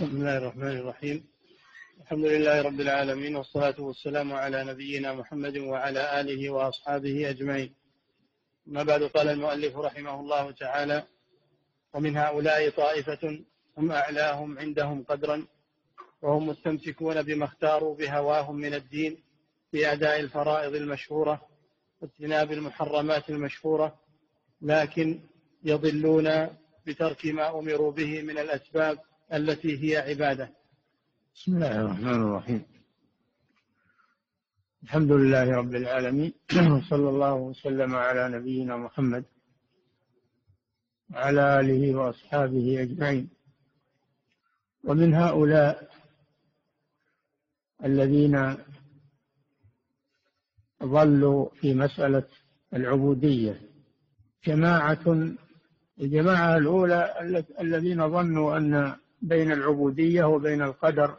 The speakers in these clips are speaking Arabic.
بسم الله الرحمن الرحيم. الحمد لله رب العالمين والصلاة والسلام على نبينا محمد وعلى آله وأصحابه أجمعين. ما بعد قال المؤلف رحمه الله تعالى ومن هؤلاء طائفة هم أعلاهم عندهم قدرا وهم مستمسكون بما اختاروا بهواهم من الدين في أداء الفرائض المشهورة واجتناب المحرمات المشهورة لكن يضلون بترك ما أمروا به من الأسباب التي هي عبادة. بسم الله الرحمن الرحيم. الحمد لله رب العالمين. وصلى الله وسلم على نبينا محمد وعلى آله وأصحابه أجمعين. ومن هؤلاء الذين ظلوا في مسألة العبودية جماعة الجماعة الأولى الذين ظنوا أن بين العبودية وبين القدر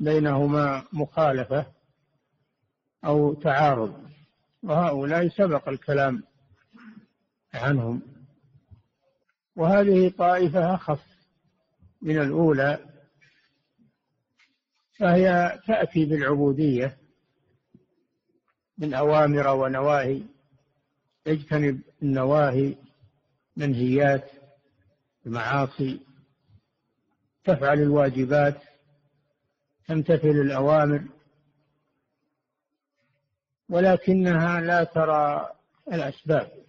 بينهما مخالفة أو تعارض وهؤلاء سبق الكلام عنهم. وهذه طائفة أخف من الأولى فهي تأتي بالعبودية من أوامر ونواهي تجتنب النواهي منهيات المعاصي تفعل الواجبات تمتثل الأوامر ولكنها لا ترى الأسباب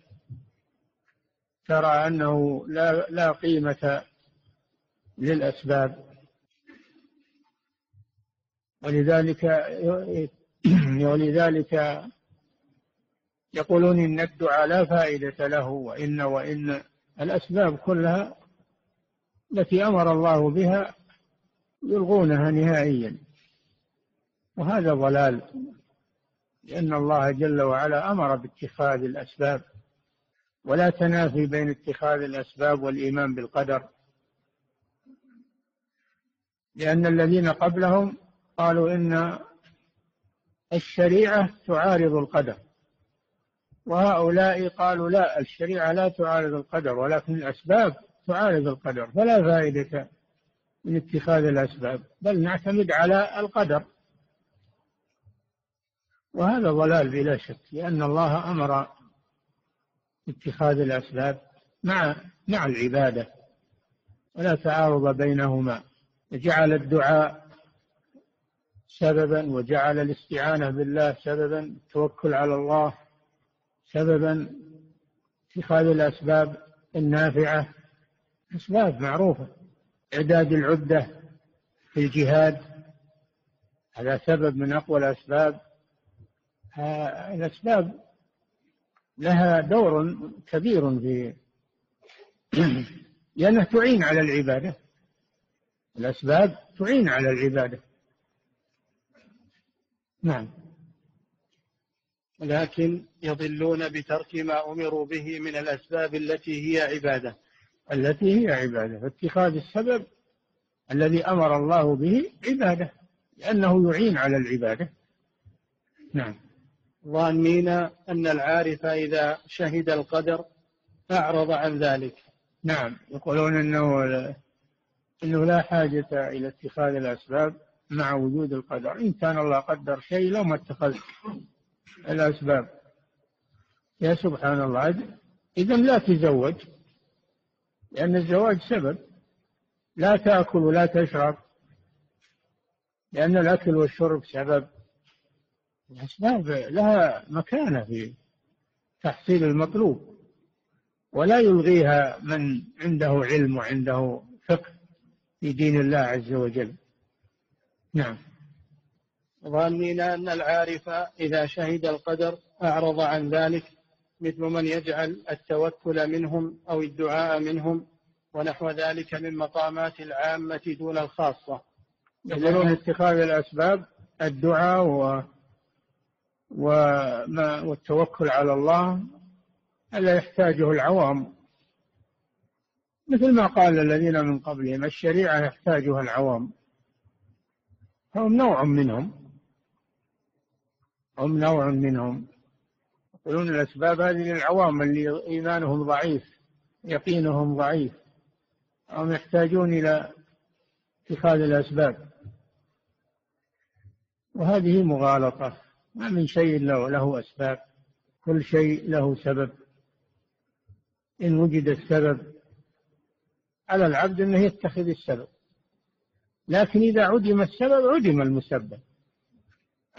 ترى أنه لا, لا قيمة للأسباب. ولذلك ولذلك يقولون إن الدعاء لا فائدة له وإن وإن الأسباب كلها التي أمر الله بها يلغونها نهائيا. وهذا ضلال لأن الله جل وعلا أمر باتخاذ الأسباب ولا تنافي بين اتخاذ الأسباب والإيمان بالقدر. لأن الذين قبلهم قالوا إن الشريعة تعارض القدر وهؤلاء قالوا لا الشريعة لا تعارض القدر ولكن الأسباب تعارض القدر فلا فائدة من اتخاذ الأسباب بل نعتمد على القدر. وهذا ضلال بلا شك لأن الله أمر اتخاذ الأسباب مع مع العبادة ولا تعارض بينهما. جعل الدعاء سببا وجعل الاستعانة بالله سببا التوكل على الله سببا اتخاذ الأسباب النافعة أسباب معروفة إعداد العدة في الجهاد هذا سبب من أقوى الأسباب. الأسباب لها دور كبير في لأنها تعين على العبادة. الأسباب تعين على العبادة. نعم. لكن يضلون بترك ما أمروا به من الأسباب التي هي عبادة. التي هي عبادة. فاتخاذ السبب الذي أمر الله به عبادة لأنه يعين على العبادة. نعم. ظانين أن العارف إذا شهد القدر أعرض عن ذلك. نعم. يقولون أنه أنه لا حاجة إلى اتخاذ الأسباب مع وجود القدر. إن كان الله قدر شيء لو ما اتخذ الأسباب. يا سبحان الله. إذا لا تزوج. لأن الزواج سبب. لا تأكل ولا تشرب لأن الأكل والشرب سبب. الأسباب لها مكانة في تحصيل المطلوب ولا يلغيها من عنده علم وعنده فقه في دين الله عز وجل. نعم. ظانين أن العارف إذا شهد القدر أعرض عن ذلك. مثل من يجعل التوكل منهم أو الدعاء منهم ونحو ذلك من مقامات العامة دون الخاصة. يقولون اتخاذ الأسباب الدعاء و وما والتوكل على الله ألا يحتاجه العوام. مثل ما قال الذين من قبلهم الشريعة يحتاجها العوام. هم نوع منهم. هم نوع منهم. يقولون الأسباب هذه للعوام اللي إيمانهم ضعيف يقينهم ضعيف هم يحتاجون إلى اتخاذ الأسباب. وهذه مغالطة ما من شيء له, له أسباب كل شيء له سبب. إن وجد السبب على العبد أنه يتخذ السبب. لكن إذا عدم السبب عدم المسبب.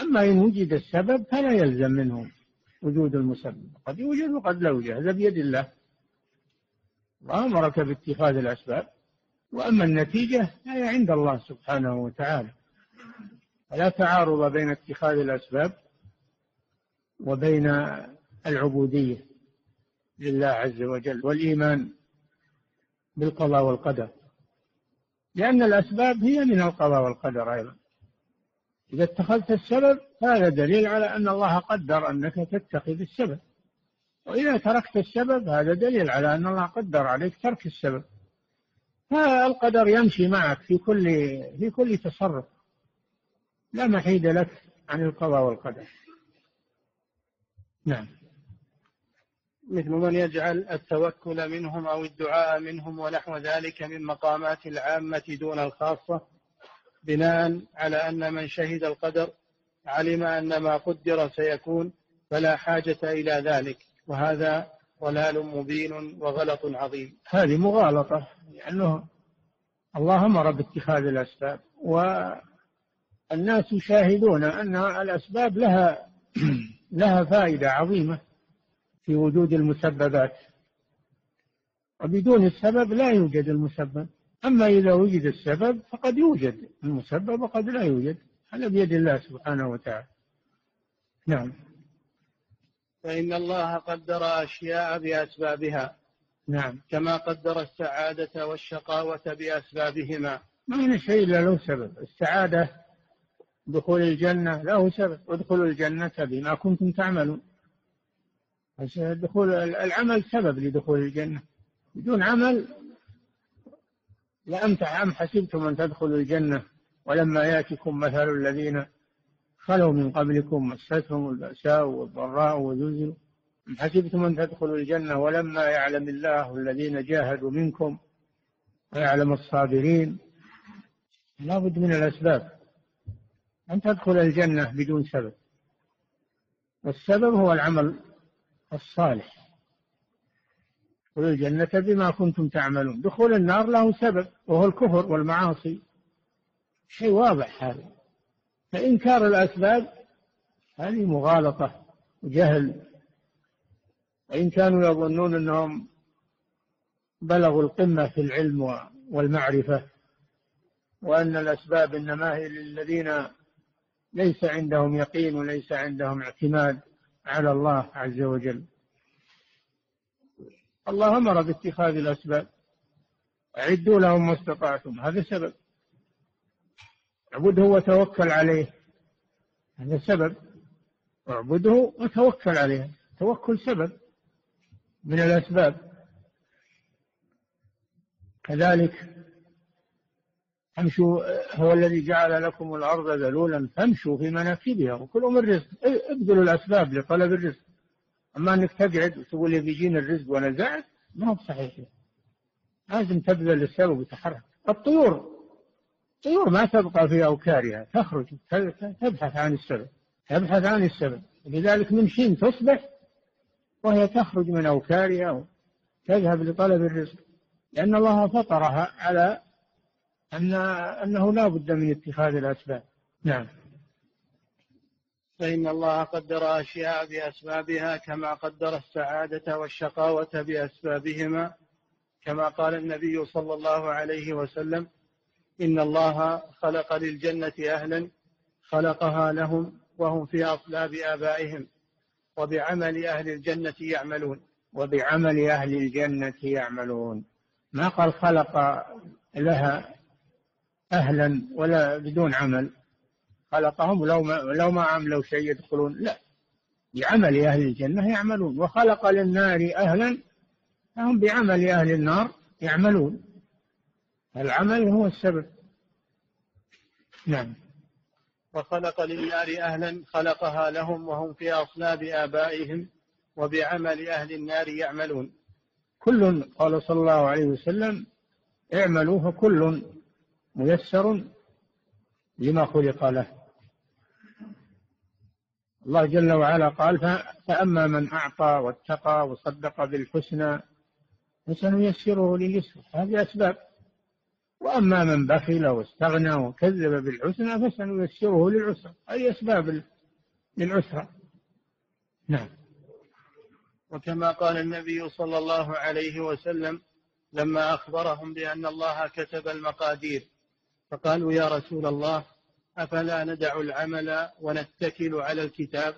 أما إن وجد السبب فلا يلزم منه. وجود المسبب قد يوجد وقد لا يوجد هذا بيد الله. وأمرك باتخاذ الأسباب. وأما النتيجة فهي عند الله سبحانه وتعالى. فلا تعارض بين اتخاذ الأسباب وبين العبودية لله عز وجل والإيمان بالقضاء والقدر. لأن الأسباب هي من القضاء والقدر أيضا. إذا اتخذت السبب هذا دليل على أن الله قدر أنك تتخذ السبب. وإذا تركت السبب هذا دليل على أن الله قدر عليك ترك السبب. فالقدر يمشي معك في كل في كل تصرف. لا محيد لك عن القضاء والقدر. نعم. مثل من يجعل التوكل منهم أو الدعاء منهم ونحو ذلك من مقامات العامة دون الخاصة. بناء على أن من شهد القدر علم أن ما قدر سيكون فلا حاجة إلى ذلك. وهذا ضلال مبين وغلط عظيم. هذه مغالطة لأنه الله أمر باتخاذ الأسباب. والناس يشاهدون أن الأسباب لها لها فائدة عظيمة في وجود المسببات. وبدون السبب لا يوجد المسبب. أما إذا وجد السبب فقد يوجد المسبب وقد لا يوجد هذا بيد الله سبحانه وتعالى. نعم. فإن الله قدر أشياء بأسبابها نعم. كما قدر السعادة والشقاوة بأسبابهما. ما من شيء إلا له سبب. السعادة دخول الجنة له سبب. ادخلوا الجنة بما كنتم تعملون. دخول العمل سبب لدخول الجنة. بدون عمل لأمتع أم حسبتم أن تدخلوا الجنة ولما يأتكم مثل الذين خلوا من قبلكم مستهم البأساء والضراء وزلزلوا؟ أم حسبتم أن تدخلوا الجنة ولما يعلم الله الذين جاهدوا منكم ويعلم الصابرين؟ لا بد من الأسباب. أن تدخل الجنة بدون سبب. والسبب هو العمل الصالح. ادخلوا الجنة بما كنتم تعملون. دخول النار له سبب وهو الكفر والمعاصي. شيء واضح هذا. فإنكار الأسباب هذه مغالطة وجهل. وإن كانوا يظنون أنهم بلغوا القمة في العلم والمعرفة وأن الأسباب إنما هي للذين ليس عندهم يقين وليس عندهم اعتماد على الله عز وجل. الله أمر باتخاذ الأسباب. أعدوا لهم ما استطعتم. هذا سبب. اعبده وتوكل عليه. هذا سبب. اعبده وتوكل عليه. توكل سبب من الأسباب. كذلك امشوا هو الذي جعل لكم الأرض ذلولا فامشوا في مناكبها وكلوا من رزق. ابذلوا الأسباب لطلب الرزق. أما أنك تقعد وتقول لي بيجيني الرزق وأنا قاعد ما هو صحيح لازم تبذل السبب وتحرك. الطيور الطيور ما تبقى في أوكارها تخرج تبحث عن السبب تبحث عن السبب. لذلك من حين تصبح وهي تخرج من أوكارها وتذهب لطلب الرزق. لأن الله فطرها على أن أنه لا بد من اتخاذ الأسباب. نعم. فإن الله قدر أشياء بأسبابها كما قدر السعادة والشقاوة بأسبابهما كما قال النبي صلى الله عليه وسلم إن الله خلق للجنة أهلا خلقها لهم وهم في أصلاب آبائهم وبعمل أهل الجنة يعملون. وبعمل أهل الجنة يعملون. ما قال خلق لها أهلا ولا بدون عمل؟ خلقهم لو ما, لو ما عملوا شيء يدخلون لا. بعمل أهل الجنة يعملون. وخلق للنار أهلا فهم بعمل أهل النار يعملون. العمل هو السبب. نعم. وخلق للنار أهلا خلقها لهم وهم في أصلاب آبائهم وبعمل أهل النار يعملون. كل قال صلى الله عليه وسلم اعملوا فكل ميسر لما خلق له. الله جل وعلا قال فأما من أعطى واتقى وصدق بالحسنى فسنيسره لليسر. هذه أسباب. وأما من بخل واستغنى وكذب بالحسنى فسنيسره للعسر. أي أسباب للعسرة؟ نعم. وكما قال النبي صلى الله عليه وسلم لما أخبرهم بأن الله كتب المقادير فقالوا يا رسول الله أفلا ندع العمل ونتكل على الكتاب؟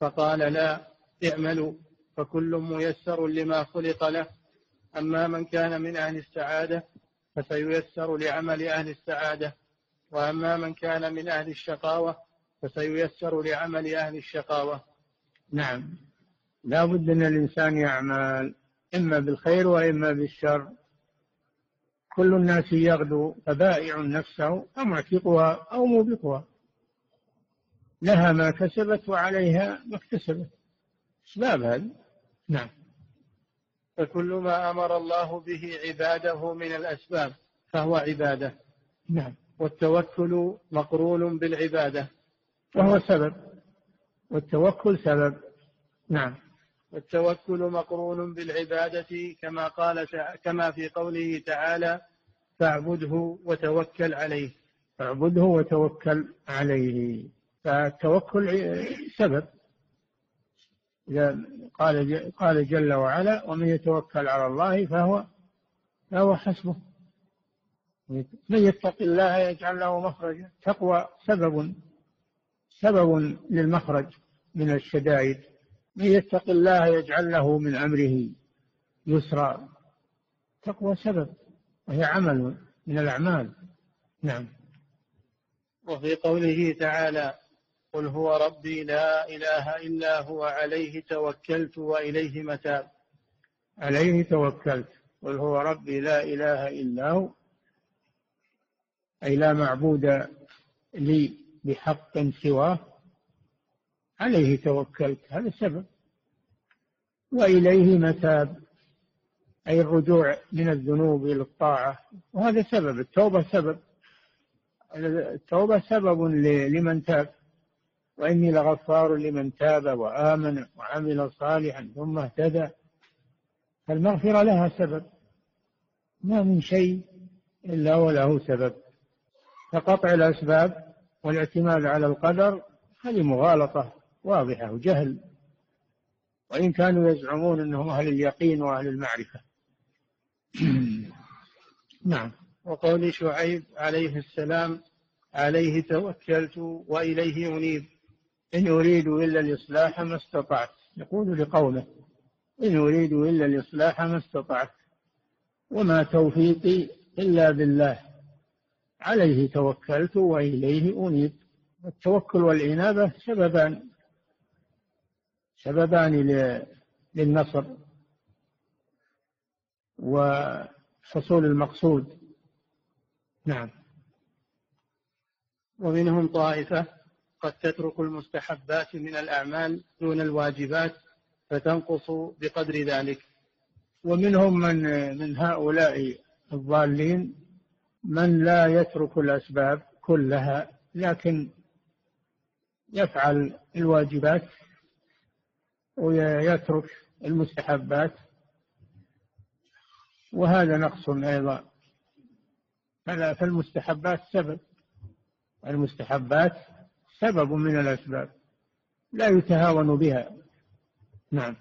فقال لا اعملوا فكل ميسر لما خلق له. أما من كان من أهل السعادة فسييسر لعمل أهل السعادة. وأما من كان من أهل الشقاوة فسييسر لعمل أهل الشقاوة. نعم. لا بد أن الإنسان يعمل إما بالخير وإما بالشر. كل الناس يغدو فبائع نفسه أو معتقها أو موبقها. لها ما كسبت وعليها ما اكتسبت. أسباب هذه نعم. فكل ما أمر الله به عباده من الأسباب فهو عبادة. نعم. والتوكل مقرون بالعبادة. وهو سبب. والتوكل سبب. نعم. والتوكل مقرون بالعبادة كما قال كما في قوله تعالى فاعبده وتوكل عليه. فاعبده وتوكل عليه. فالتوكل سبب. قال قال جل وعلا ومن يتوكل على الله فهو فهو حسبه. من يتق الله يجعل له مخرجا. تقوى سبب سبب للمخرج من الشدائد. من يتق الله يجعل له من أمره يسرا. تقوى سبب وهي عمل من الأعمال. نعم. وفي قوله تعالى قل هو ربي لا إله إلا هو عليه توكلت وإليه متاب. عليه توكلت. قل هو ربي لا إله إلا هو أي لا معبود لي بحق سواه عليه توكلت هذا السبب. وإليه متاب أي الرجوع من الذنوب إلى الطاعة. وهذا سبب التوبة سبب. التوبة سبب لمن تاب. وإني لغفار لمن تاب وآمن وعمل صالحا ثم اهتدى. فالمغفرة لها سبب. ما من شيء إلا وله سبب. فقطع الأسباب والاعتماد على القدر هذه مغالطة. واضحة وجهل وإن كانوا يزعمون أنهم أهل اليقين وأهل المعرفة. نعم. وقول شعيب عليه السلام عليه توكلت وإليه أنيب. إن أريد إلا الإصلاح ما استطعت. يقول لقومه إن أريد إلا الإصلاح ما استطعت. وما توفيقي إلا بالله. عليه توكلت وإليه أنيب. التوكل والإنابة سببان. سببان للنصر وحصول المقصود. نعم. ومنهم طائفة قد تترك المستحبات من الأعمال دون الواجبات فتنقص بقدر ذلك. ومنهم من من هؤلاء الضالين من لا يترك الأسباب كلها لكن يفعل الواجبات ويترك المستحبات. وهذا نقص أيضا. فالمستحبات سبب. المستحبات سبب من الأسباب. لا يتهاون بها. نعم.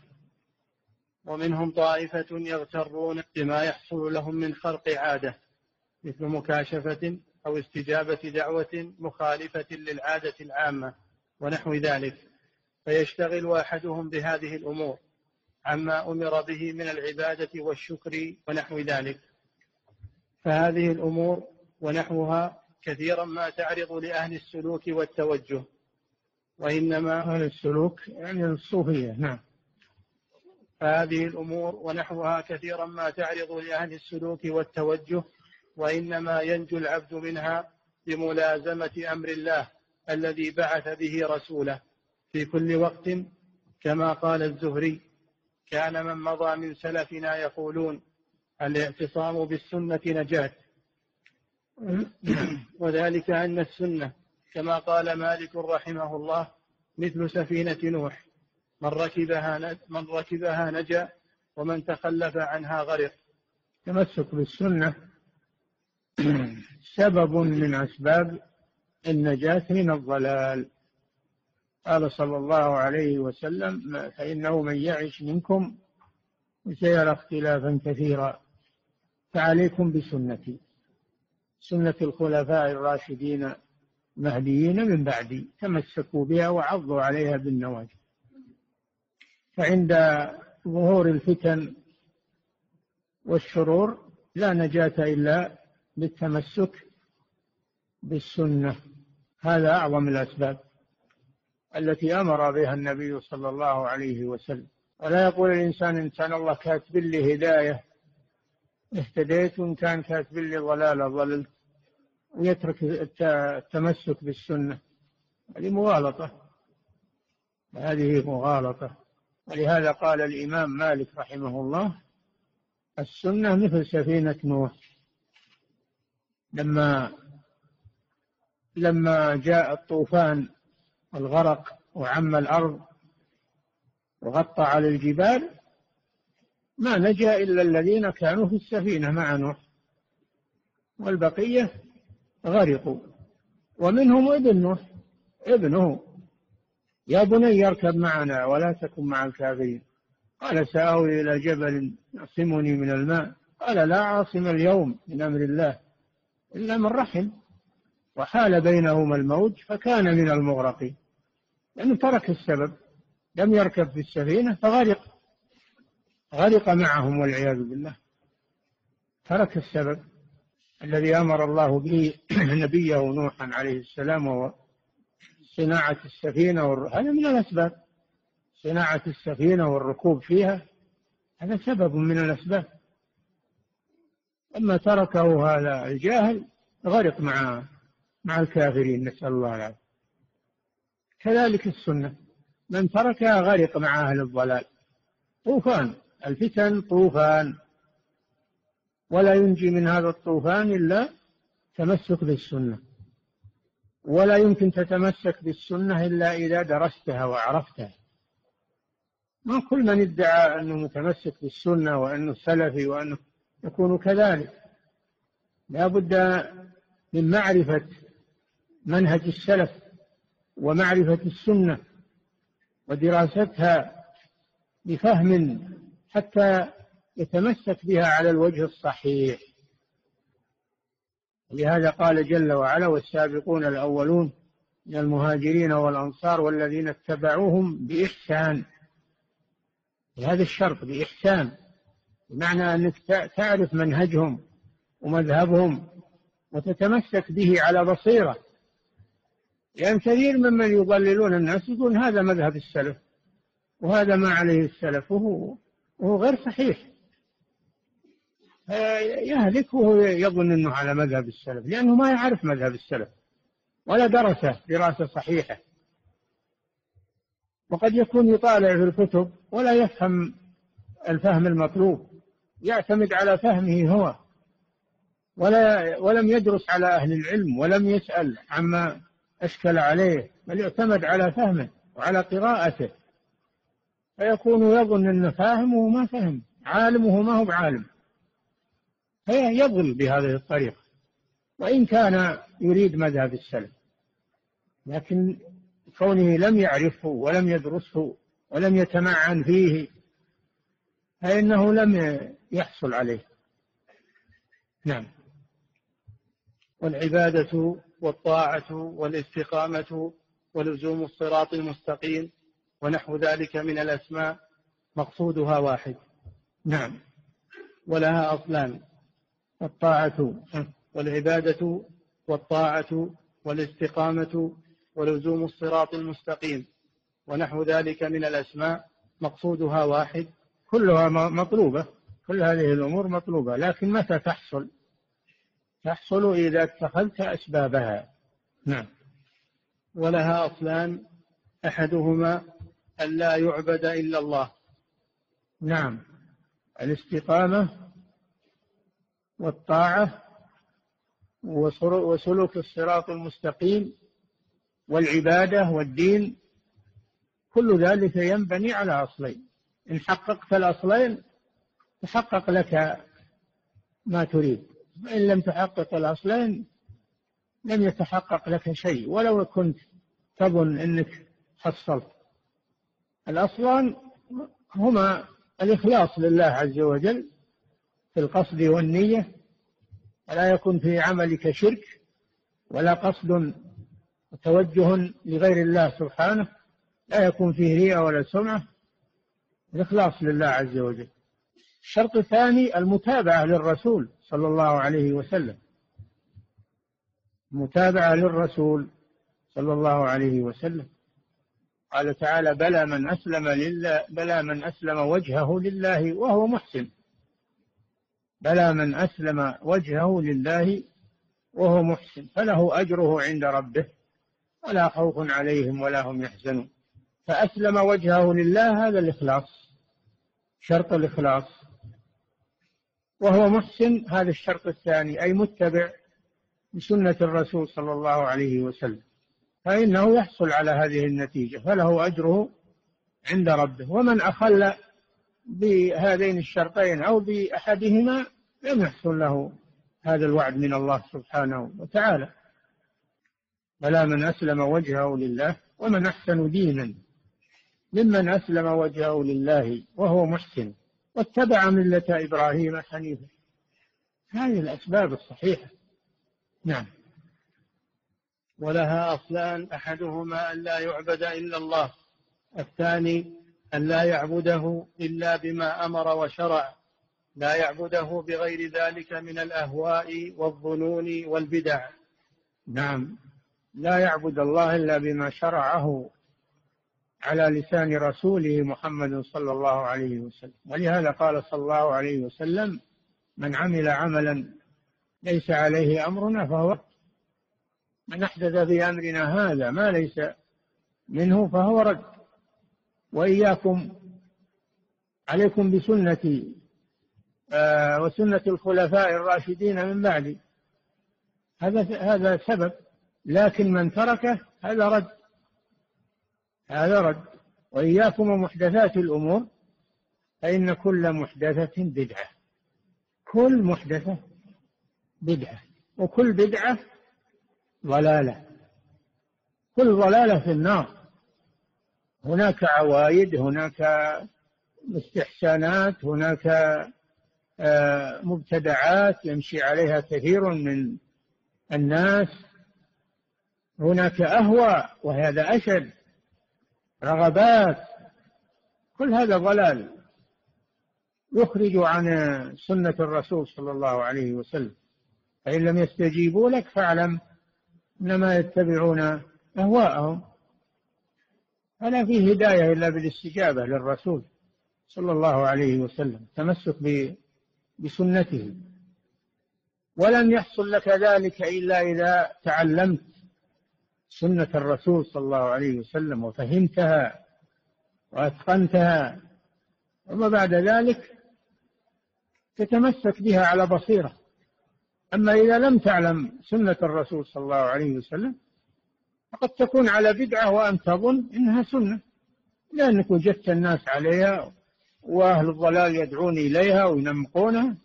ومنهم طائفة يغترون بما يحصل لهم من خرق عادة مثل مكاشفة أو استجابة دعوة مخالفة للعادة العامة ونحو ذلك. فيشتغل أحدهم بهذه الأمور عما أمر به من العبادة والشكر ونحو ذلك. فهذه الأمور ونحوها كثيرا ما تعرض لأهل السلوك والتوجه وإنما أهل السلوك يعني الصوفية نعم. فهذه الأمور ونحوها كثيرا ما تعرض لأهل السلوك والتوجه وإنما ينجو العبد منها بملازمة أمر الله الذي بعث به رسوله. في كل وقت كما قال الزهري كان من مضى من سلفنا يقولون الاعتصام بالسنة نجاة. وذلك أن السنة كما قال مالك رحمه الله مثل سفينة نوح من ركبها من ركبها نجا ومن تخلف عنها غرق. تمسك بالسنة سبب من أسباب النجاة من الضلال. قال صلى الله عليه وسلم فإنه من يعش منكم وسيرى اختلافا كثيرا فعليكم بسنتي. سنة الخلفاء الراشدين المهديين من بعدي تمسكوا بها وعضوا عليها بالنواجذ. فعند ظهور الفتن والشرور لا نجاة إلا بالتمسك بالسنة. هذا أعظم الأسباب. التي أمر بها النبي صلى الله عليه وسلم. ولا يقول الإنسان إن كان الله كاتب لي هداية اهتديت وإن كان كاتب لي ضلالة ضللت. ويترك التمسك بالسنة. هذه مغالطة. هذه مغالطة. ولهذا قال الإمام مالك رحمه الله السنة مثل سفينة نوح. لما لما جاء الطوفان والغرق وعم الأرض وغطى على الجبال ما نجا إلا الذين كانوا في السفينة مع نوح. والبقية غرقوا. ومنهم ابن نوح. ابنه. يا بني اركب معنا ولا تكن مع الكافرين. قال سآوي إلى جبل يعصمني من الماء. قال لا عاصم اليوم من أمر الله إلا من رحم. وحال بينهما الموج فكان من المغرقين. لأنه ترك السبب لم يركب في السفينة فغرق. غرق معهم والعياذ بالله. ترك السبب الذي أمر الله به نبيه نوحا عليه السلام وهو صناعة السفينة. هذا من الأسباب. صناعة السفينة والركوب فيها هذا سبب من الأسباب. أما تركه هذا الجاهل غرق مع مع الكافرين. نسأل الله العافية. كذلك السنة. من تركها غرق مع أهل الضلال طوفان. الفتن طوفان. ولا ينجي من هذا الطوفان إلا تمسك بالسنة. ولا يمكن تتمسك بالسنة إلا إذا درستها وعرفتها. ما كل من ادعى أنه متمسك بالسنة وأنه سلفي وأنه يكون كذلك. لا بد من معرفة منهج السلف. ومعرفة السنة ودراستها بفهم حتى يتمسك بها على الوجه الصحيح. لهذا قال جل وعلا والسابقون الأولون من المهاجرين والأنصار والذين اتبعوهم بإحسان. بهذا الشرط بإحسان. بمعنى أنك تعرف منهجهم ومذهبهم وتتمسك به على بصيرة. لأن كثير ممن يضللون الناس يقول هذا مذهب السلف وهذا ما عليه السلف وهو, وهو غير صحيح. يهلك وهو يظن أنه على مذهب السلف لأنه ما يعرف مذهب السلف ولا درسه دراسة صحيحة. وقد يكون يطالع في الكتب ولا يفهم الفهم المطلوب يعتمد على فهمه هو ولا ولم يدرس على أهل العلم ولم يسأل عما أشكل عليه بل يعتمد على فهمه وعلى قراءته. فيكون يظن أنه فاهم وهو ما فهم عالم وهو ما هو بعالم. فيضل بهذه الطريقة وإن كان يريد مذهب السلف. لكن كونه لم يعرفه ولم يدرسه ولم يتمعن فيه فإنه لم يحصل عليه. نعم. والعبادة والطاعة والاستقامة ولزوم الصراط المستقيم ونحو ذلك من الأسماء مقصودها واحد. نعم. ولها أصلان الطاعة والعبادة والطاعة والاستقامة ولزوم الصراط المستقيم ونحو ذلك من الأسماء مقصودها واحد. كلها مطلوبة. كل هذه الأمور مطلوبة لكن متى تحصل؟ تحصل إذا اتخذت أسبابها. نعم. ولها أصلان أحدهما أن لا يعبد إلا الله. نعم. الاستقامة والطاعة وسلوك الصراط المستقيم والعبادة والدين كل ذلك ينبني على أصلين. إن حققت الأصلين تحقق لك ما تريد. وإن لم تحقق الأصلين لم يتحقق لك شيء ولو كنت تظن أنك حصلت الأصلان هما الإخلاص لله عز وجل في القصد والنية. ولا يكون في عملك شرك ولا قصد وتوجه لغير الله سبحانه. لا يكون فيه رياء ولا سمعة. الإخلاص لله عز وجل. الشرط الثاني المتابعة للرسول صلى الله عليه وسلم. متابعة للرسول صلى الله عليه وسلم. قال تعالى بلى من أسلم لله بلى من أسلم وجهه لله وهو محسن. بلى من أسلم وجهه لله وهو محسن. فله أجره عند ربه ولا خوف عليهم ولا هم يحزنون. فأسلم وجهه لله هذا الإخلاص شرط الإخلاص. وهو محسن هذا الشرط الثاني أي متبع لسنة الرسول صلى الله عليه وسلم. فإنه يحصل على هذه النتيجة فله أجره عند ربه. ومن أخل بهذين الشرطين أو بأحدهما لم يحصل له هذا الوعد من الله سبحانه وتعالى. بلى من أسلم وجهه لله ومن أحسن دينا ممن أسلم وجهه لله وهو محسن. واتبع ملة إبراهيم حنيفا. هذه الأسباب الصحيحة. نعم. ولها أصلان أحدهما أن لا يعبد إلا الله الثاني أن لا يعبده إلا بما أمر وشرع لا يعبده بغير ذلك من الأهواء والظنون والبدع. نعم. لا يعبد الله إلا بما شرعه. على لسان رسوله محمد صلى الله عليه وسلم. ولهذا قال صلى الله عليه وسلم من عمل عملا ليس عليه أمرنا فهو من أحدث في أمرنا هذا ما ليس منه فهو رد. وإياكم عليكم بسنتي آه، وسنة الخلفاء الراشدين من بعدي. هذا هذا سبب. لكن من تركه هذا رد. هذا رد. وإياكم ومحدثات الأمور فإن كل محدثة بدعة. كل محدثة بدعة. وكل بدعة ضلالة. كل ضلالة في النار. هناك عوايد هناك استحسانات هناك آه، مبتدعات يمشي عليها كثير من الناس. هناك أهوى وهذا أشد. رغبات كل هذا ضلال يخرج عن سنة الرسول صلى الله عليه وسلم. فإن لم يستجيبوا لك فاعلم إنما يتبعون أهواءهم. فلا فيه هداية إلا بالاستجابة للرسول صلى الله عليه وسلم تمسك بسنته. ولن يحصل لك ذلك إلا إذا تعلمت سنة الرسول صلى الله عليه وسلم وفهمتها وأتقنتها ثم بعد ذلك تتمسك بها على بصيرة. أما إذا لم تعلم سنة الرسول صلى الله عليه وسلم فقد تكون على بدعة وأن تظن إنها سنة. لأنك وجدت الناس عليها وأهل الضلال يدعون إليها وينمقونها.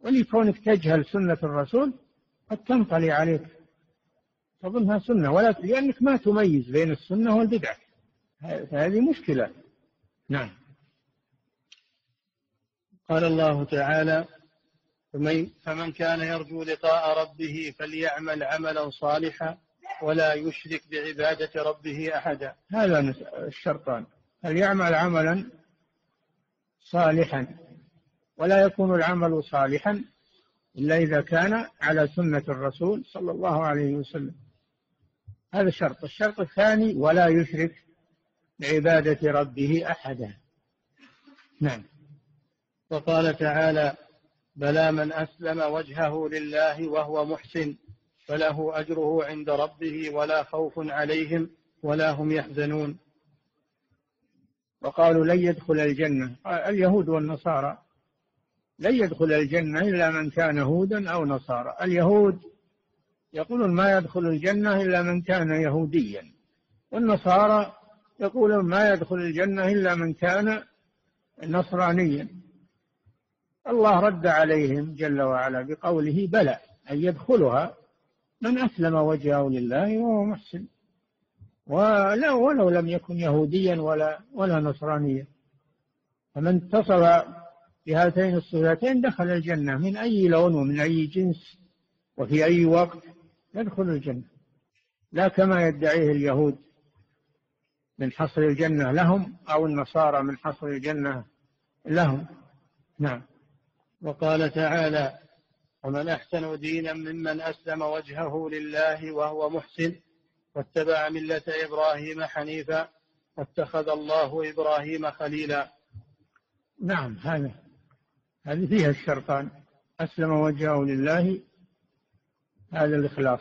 ولكونك تجهل سنة الرسول قد تنطلي عليك. تظنها سنة ولا لأنك ما تميز بين السنة والبدعة. هذه مشكلة. نعم. قال الله تعالى فمن, فمن كان يرجو لقاء ربه فليعمل عملا صالحا ولا يشرك بعبادة ربه أحدا. هذا الشرطان. فليعمل عملا صالحا ولا يكون العمل صالحا إلا إذا كان على سنة الرسول صلى الله عليه وسلم. هذا شرط الشرط الثاني ولا يشرك بعبادة ربه أحدا. نعم. وقال تعالى بلى من أسلم وجهه لله وهو محسن فله أجره عند ربه ولا خوف عليهم ولا هم يحزنون. وقالوا لن يدخل الجنة. اليهود والنصارى لن يدخل الجنة إلا من كان هودا أو نصارى. اليهود يقولون ما يدخل الجنة إلا من كان يهوديا. والنصارى يقولون ما يدخل الجنة إلا من كان نصرانيا. الله رد عليهم جل وعلا بقوله بلى أن يدخلها من أسلم وجهه لله وهو محسن. ولا ولو لم يكن يهوديا ولا ولا نصرانيا. فمن اتصف بهاتين الصفتين دخل الجنة من أي لون ومن أي جنس وفي أي وقت. يدخل الجنة. لا كما يدعيه اليهود من حصر الجنة لهم أو النصارى من حصر الجنة لهم. نعم. وقال تعالى ومن أحسن دينا ممن أسلم وجهه لله وهو محسن واتبع ملة إبراهيم حنيفا واتخذ الله إبراهيم خليلا. نعم هذا هذه فيها الشرطان. أسلم وجهه لله هذا الإخلاص.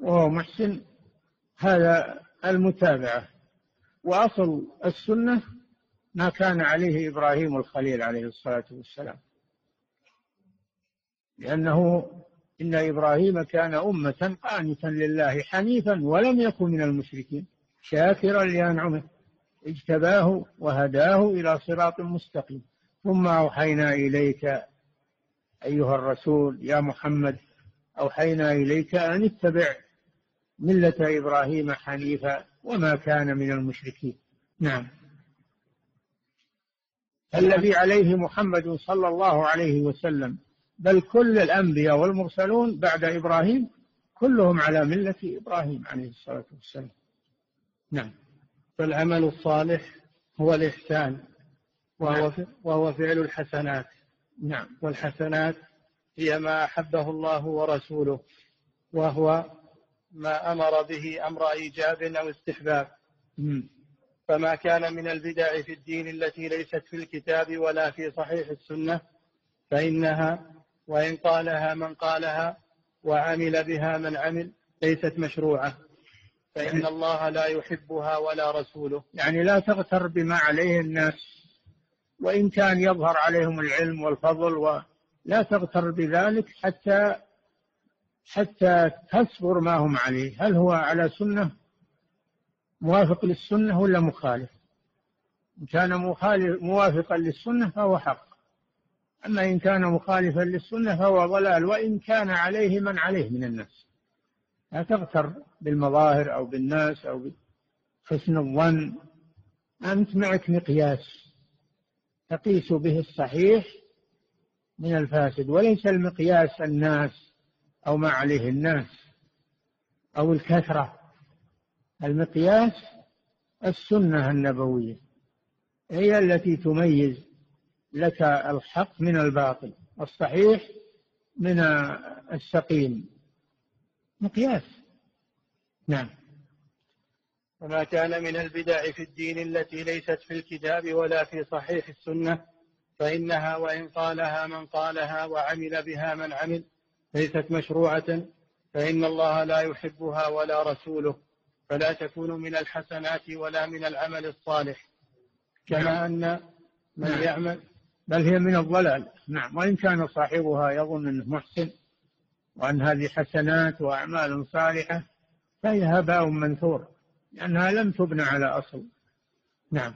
وهو محسن هذا المتابعة. وأصل السنة ما كان عليه إبراهيم الخليل عليه الصلاة والسلام. لأنه إن إبراهيم كان أمة قانتا لله حنيفا ولم يكن من المشركين. شاكرا لأنعمه. اجتباه وهداه إلى صراط مستقيم. ثم أوحينا إليك أيها الرسول يا محمد أوحينا إليك أن اتبع ملة إبراهيم حنيفا وما كان من المشركين. نعم. الذي عليه محمد صلى الله عليه وسلم. بل كل الأنبياء والمرسلون بعد إبراهيم كلهم على ملة إبراهيم عليه الصلاة والسلام. نعم. فالعمل الصالح هو الإحسان وهو, نعم. وهو فعل الحسنات. نعم. والحسنات هي ما أحبه الله ورسوله وهو ما أمر به أمر إيجاب أو استحباب. فما كان من البدع في الدين التي ليست في الكتاب ولا في صحيح السنة فإنها وإن قالها من قالها وعمل بها من عمل ليست مشروعة. فإن يعني الله لا يحبها ولا رسوله. يعني لا تغتر بما عليه الناس وإن كان يظهر عليهم العلم والفضل ولا تغتر بذلك حتى حتى تصبر ما هم عليه. هل هو على سنة موافق للسنة ولا مخالف؟ إن كان مخالف موافقا للسنة فهو حق. أما إن كان مخالفا للسنة فهو ضلال وإن كان عليه من عليه من الناس. لا تغتر بالمظاهر أو بالناس أو بحسن الظن. أنت معك مقياس تقيس به الصحيح من الفاسد وليس المقياس الناس أو ما عليه الناس أو الكثرة. المقياس السنة النبوية هي التي تميز لك الحق من الباطل الصحيح من السقيم. مقياس. نعم. وما كان من البدع في الدين التي ليست في الكتاب ولا في صحيح السنة فإنها وإن قالها من قالها وعمل بها من عمل ليست مشروعة. فإن الله لا يحبها ولا رسوله فلا تكون من الحسنات ولا من العمل الصالح. كما نعم. أن من نعم. يعمل بل هي من الضلال. نعم. وإن كان صاحبها يظن أنه محسن وأن هذه حسنات وأعمال صالحة فهي هباء منثور لأنها لم تبنى على أصل. نعم.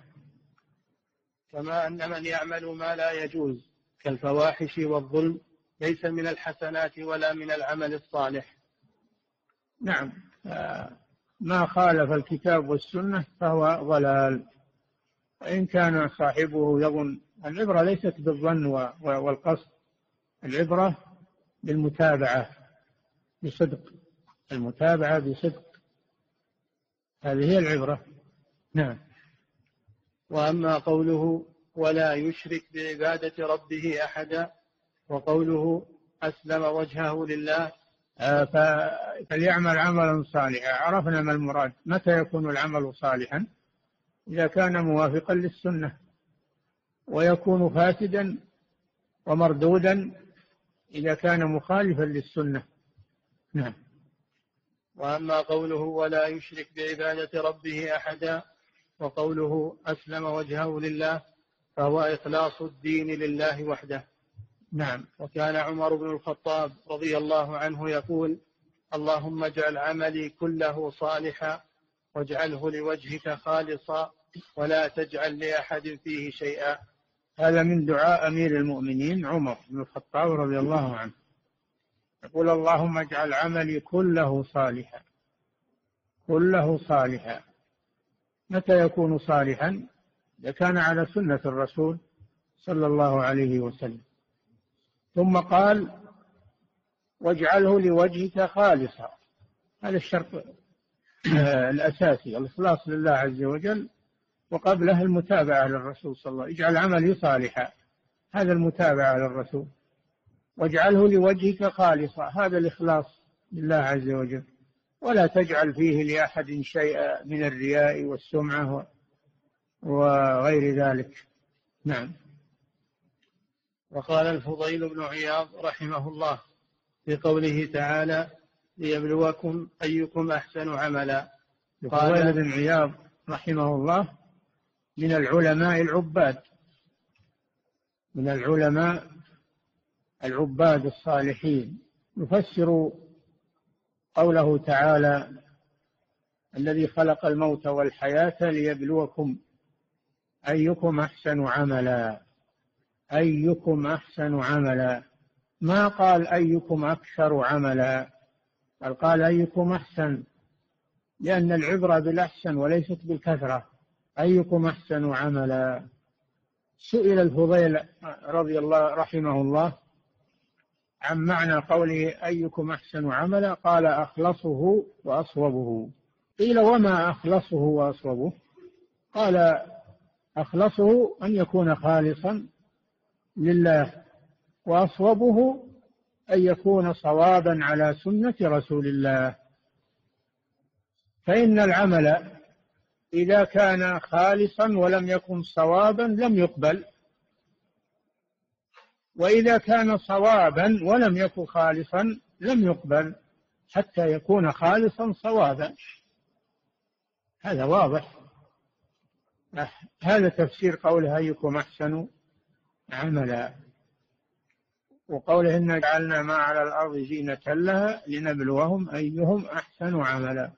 كما أن من يعمل ما لا يجوز كالفواحش والظلم ليس من الحسنات ولا من العمل الصالح. نعم. ما خالف الكتاب والسنة فهو ضلال. وإن كان صاحبه يظن العبرة ليست بالظن والقصد العبرة بالمتابعة بصدق. المتابعة بصدق. هذه هي العبرة. نعم. وأما قوله ولا يشرك بعبادة ربه أحدا وقوله أسلم وجهه لله آه، فليعمل عملا صالحا. عرفنا ما المراد متى يكون العمل صالحا؟ إذا كان موافقا للسنة ويكون فاسدا ومردودا إذا كان مخالفا للسنة. نعم. وأما قوله ولا يشرك بعبادة ربه أحدا وقوله أسلم وجهه لله فهو إخلاص الدين لله وحده. نعم. وكان عمر بن الخطاب رضي الله عنه يقول اللهم اجعل عملي كله صالحا واجعله لوجهك خالصا ولا تجعل لأحد فيه شيئا. هذا من دعاء أمير المؤمنين عمر بن الخطاب رضي الله عنه. يقول اللهم اجعل عملي كله صالحا كله صالحا. متى يكون صالحا؟ إذا كان على سنة الرسول صلى الله عليه وسلم. ثم قال واجعله لوجهك خالصا. هذا الشرط الأساسي الإخلاص لله عز وجل وقبله المتابعة للرسول صلى الله عليه وسلم. اجعل عملي صالحا. هذا المتابعة للرسول. واجعله لوجهك خالصا. هذا الإخلاص لله عز وجل. ولا تجعل فيه لأحد شيئا من الرياء والسمعة وغير ذلك. نعم. وقال الفضيل بن عياض رحمه الله في قوله تعالى ليبلوكم أيكم أحسن عملا قال بن عياض رحمه الله من العلماء العباد من العلماء العباد الصالحين يفسر قوله تعالى الذي خلق الموت والحياة ليبلوكم أيكم أحسن عملا. أيكم أحسن عملا. ما قال أيكم أكثر عملا؟ بل قال أيكم أحسن لأن العبرة بالأحسن وليست بالكثرة. أيكم أحسن عملا. سئل الفضيل رضي الله رحمه الله عن معنى قوله أيكم أحسن عملا؟ قال أخلصه وأصوبه. قيل وما أخلصه وأصوبه؟ قال أخلصه أن يكون خالصا لله وأصوبه أن يكون صوابا على سنة رسول الله. فإن العمل إذا كان خالصا ولم يكن صوابا لم يقبل. وإذا كان صوابا ولم يكن خالصا لم يقبل حتى يكون خالصا صوابا. هذا واضح. هذا تفسير قوله أيكم أحسن عملا. وقوله إنا جعلنا ما على الأرض زينة لها لنبلوهم أيهم أحسن عملا.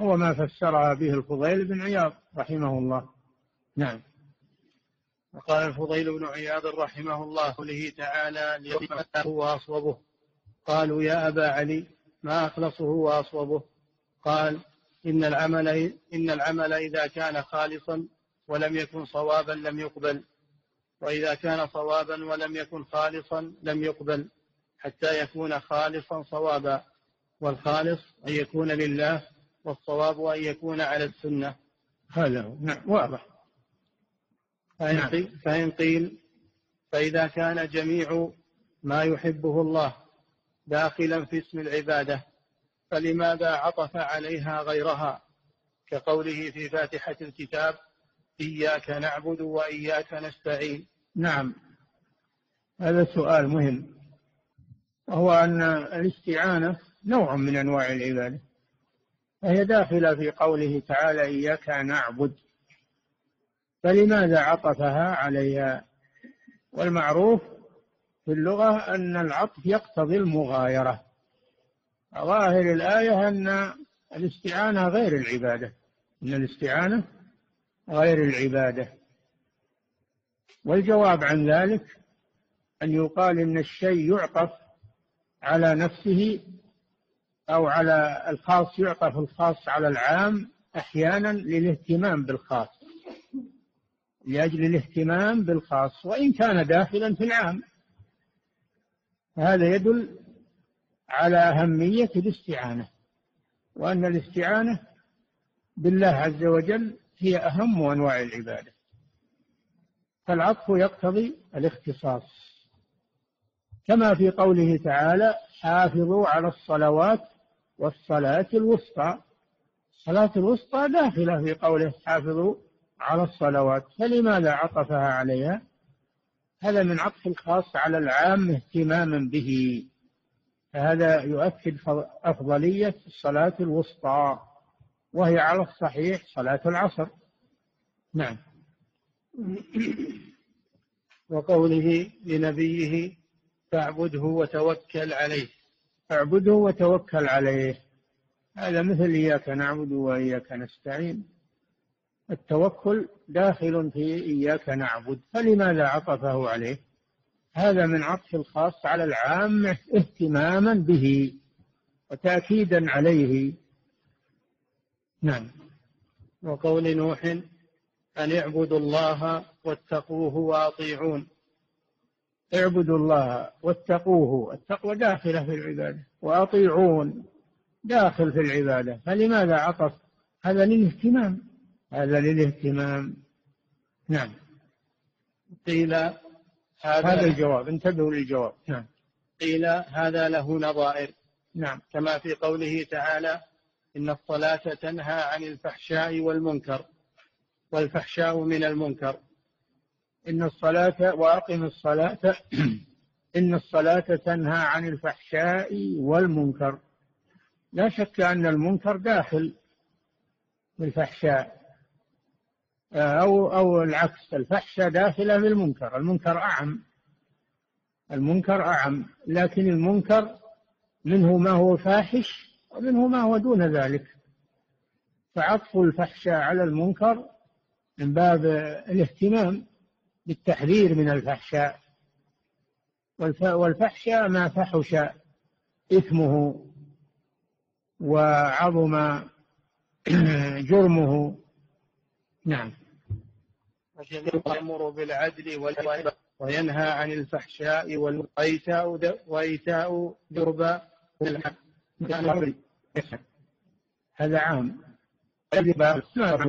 هو ما فسرها به الفضيل بن عياض رحمه الله. نعم. وقال الفضيل بن عياض رحمه الله قوله تعالى ليخلصه وأصوبه. قالوا يا أبا علي ما أخلصه وأصوبه؟ قال إن العمل إن العمل إذا كان خالصا ولم يكن صوابا لم يقبل. وإذا كان صوابا ولم يكن خالصا لم يقبل حتى يكون خالصا صوابا. والخالص أن يكون لله والصواب أن يكون على السنة. هذا هو. نعم واضح. فإن, نعم. قيل فإن قيل فإذا كان جميع ما يحبه الله داخلا في اسم العبادة فلماذا عطف عليها غيرها؟ كقوله في فاتحة الكتاب إياك نعبد وإياك نستعين. نعم. هذا سؤال مهم. وهو أن الاستعانة نوع من أنواع العبادة. فهي داخلة في قوله تعالى إياك نعبد. فلماذا عطفها عليها؟ والمعروف في اللغة أن العطف يقتضي المغايرة. ظاهر الآية أن الاستعانة غير العبادة. أن الاستعانة غير العبادة. والجواب عن ذلك أن يقال إن الشيء يعطف على نفسه أو على الخاص يعطف الخاص على العام أحيانا للاهتمام بالخاص. لأجل الاهتمام بالخاص وإن كان داخلا في العام. هذا يدل على أهمية الاستعانة وأن الاستعانة بالله عز وجل هي أهم أنواع العبادة. فالعطف يقتضي الاختصاص. كما في قوله تعالى حافظوا على الصلوات والصلاة الوسطى الصلاة الوسطى داخلة في قوله حافظوا على الصلوات فلماذا عطفها عليها؟ هذا من عطف الخاص على العام اهتماما به فهذا يؤكد أفضلية الصلاة الوسطى وهي على الصحيح صلاة العصر. نعم. وقوله لنبيه فاعبده وتوكل عليه. اعبده وتوكل عليه. هذا مثل إياك نعبد وإياك نستعين. التوكل داخل في إياك نعبد فلماذا عطفه عليه؟ هذا من عطف الخاص على العام اهتماما به وتأكيدا عليه. نعم. وقول نوح أن اعبدوا الله واتقوه وأطيعون. اعبدوا الله واتقوه التقوى داخلة في العبادة وأطيعون داخل في العبادة فلماذا عطف؟ هذا للاهتمام. هذا للاهتمام. نعم. قيل هذا, هذا الجواب انتبهوا للجواب. نعم. قيل هذا له نظائر. نعم. كما في قوله تعالى إن الصلاة تنهى عن الفحشاء والمنكر والفحشاء من المنكر. إن الصلاة وأقم الصلاة. إن الصلاة تنهى عن الفحشاء والمنكر. لا شك أن المنكر داخل الفحشاء أو أو العكس الفحشاء داخلة في المنكر. المنكر أعم. المنكر أعم. لكن المنكر منه ما هو فاحش ومنه ما هو دون ذلك. فعطف الفحشاء على المنكر من باب الاهتمام بالتحذير من الفحشاء والفحشاء ما فحش إثمه وعظم جرمه. نعم. يأمر بالعدل وينهى عن الفحشاء وإيتاء وإيتاء دربا هذا عام.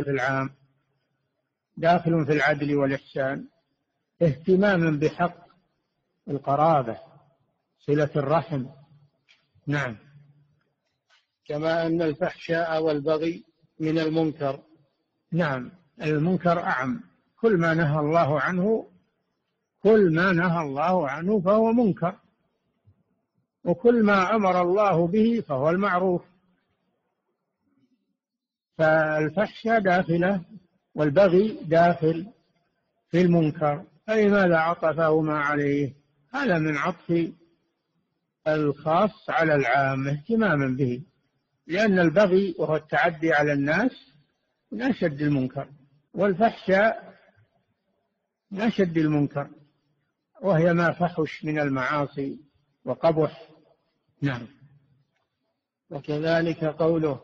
العام. داخل في العدل والإحسان. اهتماما بحق القرابة. صلة الرحم. نعم. كما أن الفحشاء والبغي من المنكر. نعم. المنكر أعم. كل ما نهى الله عنه كل ما نهى الله عنه فهو منكر. وكل ما أمر الله به فهو المعروف. فالفحشاء داخلة والبغي داخل في المنكر. فلماذا عطفهما عليه؟ هذا من عطف الخاص على العام اهتماما به. لأن البغي وهو التعدي على الناس من أشد المنكر. والفحشاء من أشد المنكر وهي ما فحش من المعاصي وقبح. نعم. وكذلك قوله